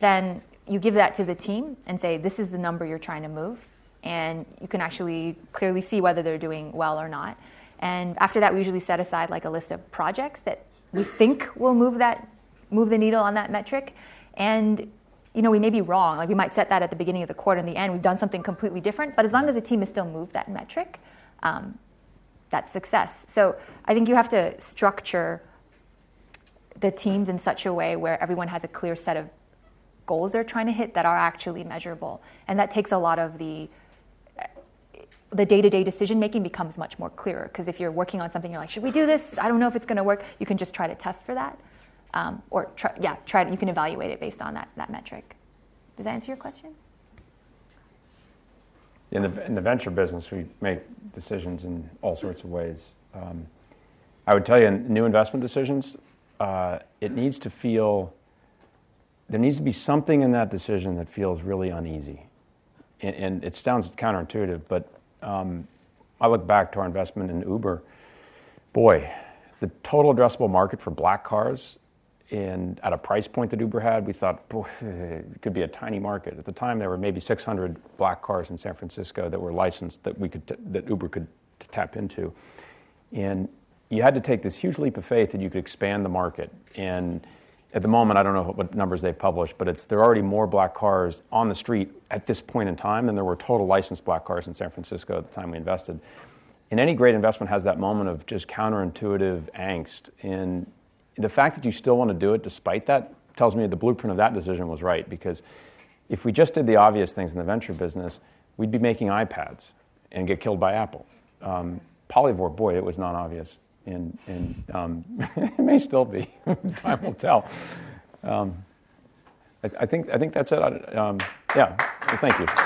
Then you give that to the team and say, this is the number you're trying to move. And you can actually clearly see whether they're doing well or not. And after that, we usually set aside like a list of projects that we think will move that, move the needle on that metric. And you know, we may be wrong. Like we might set that at the beginning of the quarter. In the end, we've done something completely different. But as long as the team has still moved that metric, um, that's success. So I think you have to structure the teams in such a way where everyone has a clear set of goals they're trying to hit that are actually measurable, and that takes a lot of the the day-to-day decision making becomes much more clearer because if you're working on something you're like should we do this i don't know if it's going to work you can just try to test for that um, or try, yeah, try you can evaluate it based on that, that metric. Does that answer your question? In the, in the venture business, we make decisions in all sorts of ways. Um, I would tell you, in new investment decisions, uh, it needs to feel, there needs to be something in that decision that feels really uneasy. And, and it sounds counterintuitive, but um, I look back to our investment in Uber. Boy, the total addressable market for black cars and at a price point that Uber had, we thought it could be a tiny market. At the time, there were maybe 600 black cars in San Francisco that were licensed that we could t- that Uber could t- tap into, and you had to take this huge leap of faith that you could expand the market. And at the moment, I don't know what numbers they've published, but it's there are already more black cars on the street at this point in time than there were total licensed black cars in San Francisco at the time we invested. And any great investment has that moment of just counterintuitive angst. And the fact that you still want to do it despite that tells me the blueprint of that decision was right because if we just did the obvious things in the venture business, we'd be making iPads and get killed by Apple. Um, Polyvore, boy, it was not obvious, and, and um, it may still be. Time will tell. Um, I, I, think I think that's it. Um, yeah, thank you.